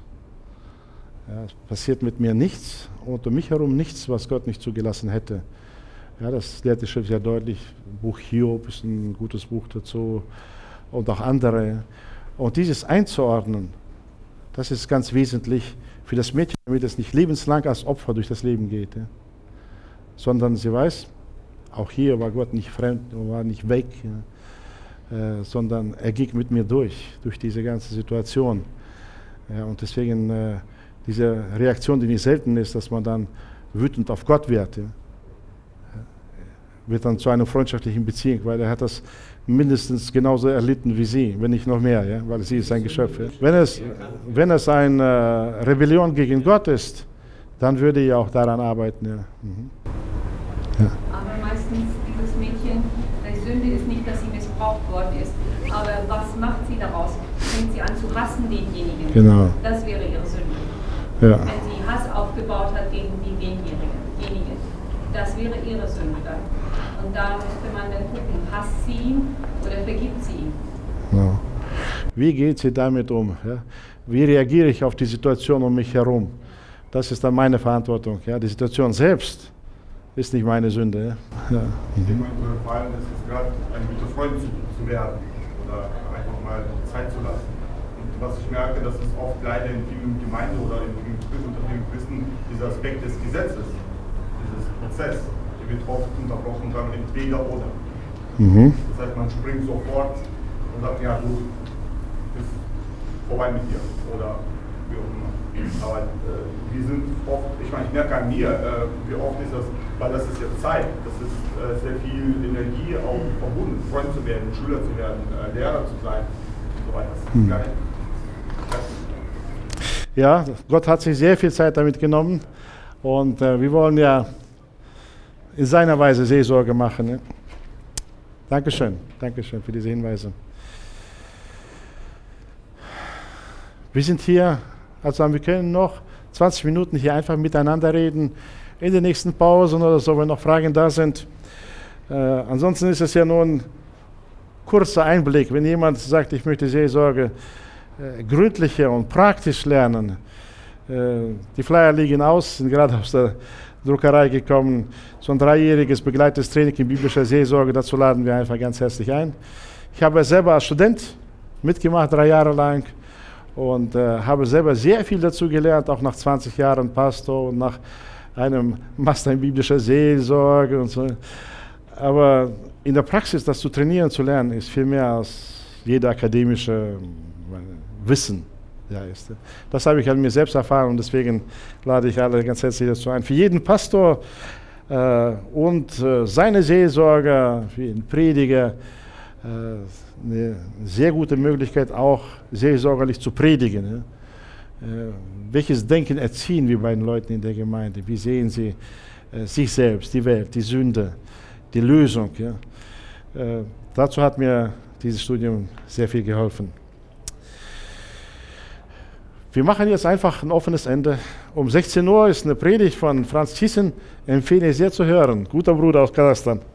Ja, es passiert mit mir nichts, unter mich herum nichts, was Gott nicht zugelassen hätte. Ja, das lehrt die Schrift sehr deutlich. Buch Hiob ist ein gutes Buch dazu und auch andere. Und dieses einzuordnen, das ist ganz wesentlich für das Mädchen, damit es nicht lebenslang als Opfer durch das Leben geht. Ja sondern sie weiß, auch hier war Gott nicht fremd, war nicht weg, äh, sondern er ging mit mir durch, durch diese ganze Situation. Ja, und deswegen äh, diese Reaktion, die nicht selten ist, dass man dann wütend auf Gott wird, ja, wird dann zu einer freundschaftlichen Beziehung, weil er hat das mindestens genauso erlitten wie sie, wenn nicht noch mehr, ja, weil sie ist ein Geschöpf. Ja. Wenn, es, wenn es eine Rebellion gegen Gott ist, dann würde ich auch daran arbeiten. Ja. Mhm. Ja. Aber meistens dieses Mädchen, die Sünde ist nicht, dass sie missbraucht worden ist, aber was macht sie daraus? Fängt sie an zu hassen denjenigen? Genau. Das wäre ihre Sünde. Ja. Wenn sie Hass aufgebaut hat gegen denjenigen, das wäre ihre Sünde dann. Und da müsste man dann gucken, hasst sie ihn oder vergibt sie ihn? Genau. Wie geht sie damit um? Ja? Wie reagiere ich auf die Situation um mich herum? Das ist dann meine Verantwortung. Ja? Die Situation selbst ist nicht meine Sünde. Ja. Ich denke mal, in Fall ist es gerade, ein guter Freund zu, zu, werden oder einfach mal Zeit zu lassen. Und was ich merke, dass es oft leider in vielen Gemeinden oder in, unter vielen Christen dieser Aspekt des Gesetzes, dieses Prozess, der wird oft unterbrochen, dann entweder oder. Mhm. Das heißt, man springt sofort und sagt, ja du, ist vorbei mit dir oder wie auch immer. Aber äh, wir sind oft, ich meine, ich merke an mir, äh, wie oft ist das, weil das ist jetzt Zeit, das ist äh, sehr viel Energie auch verbunden, Freund zu werden, Schüler zu werden, äh, Lehrer zu sein und so weiter. Hm. Ja, Gott hat sich sehr viel Zeit damit genommen und äh, wir wollen ja in seiner Weise Seelsorge machen. Ne? Dankeschön, Dankeschön für diese Hinweise. Wir sind hier also wir können noch 20 Minuten hier einfach miteinander reden, in den nächsten Pausen oder so, wenn noch Fragen da sind. Äh, ansonsten ist es ja nur ein kurzer Einblick. Wenn jemand sagt, ich möchte Seelsorge äh, gründlicher und praktisch lernen, äh, die Flyer liegen aus, sind gerade aus der Druckerei gekommen. So ein dreijähriges begleitetes Training in biblischer Seelsorge, dazu laden wir einfach ganz herzlich ein. Ich habe selber als Student mitgemacht, drei Jahre lang und äh, habe selber sehr viel dazu gelernt, auch nach 20 Jahren Pastor und nach einem <laughs> Master in biblischer Seelsorge und so. Aber in der Praxis das zu trainieren, zu lernen, ist viel mehr als jeder akademische äh, Wissen ja, ist. Das habe ich an mir selbst erfahren und deswegen lade ich alle ganz herzlich dazu ein. Für jeden Pastor äh, und äh, seine Seelsorger, für jeden Prediger, äh, eine sehr gute Möglichkeit, auch seelsorgerlich zu predigen. Ja? Äh, welches Denken erziehen wir bei den Leuten in der Gemeinde? Wie sehen sie äh, sich selbst, die Welt, die Sünde, die Lösung? Äh, dazu hat mir dieses Studium sehr viel geholfen. Wir machen jetzt einfach ein offenes Ende. Um 16 Uhr ist eine Predigt von Franz Thyssen. Empfehle ich sehr zu hören. Guter Bruder aus Kasachstan.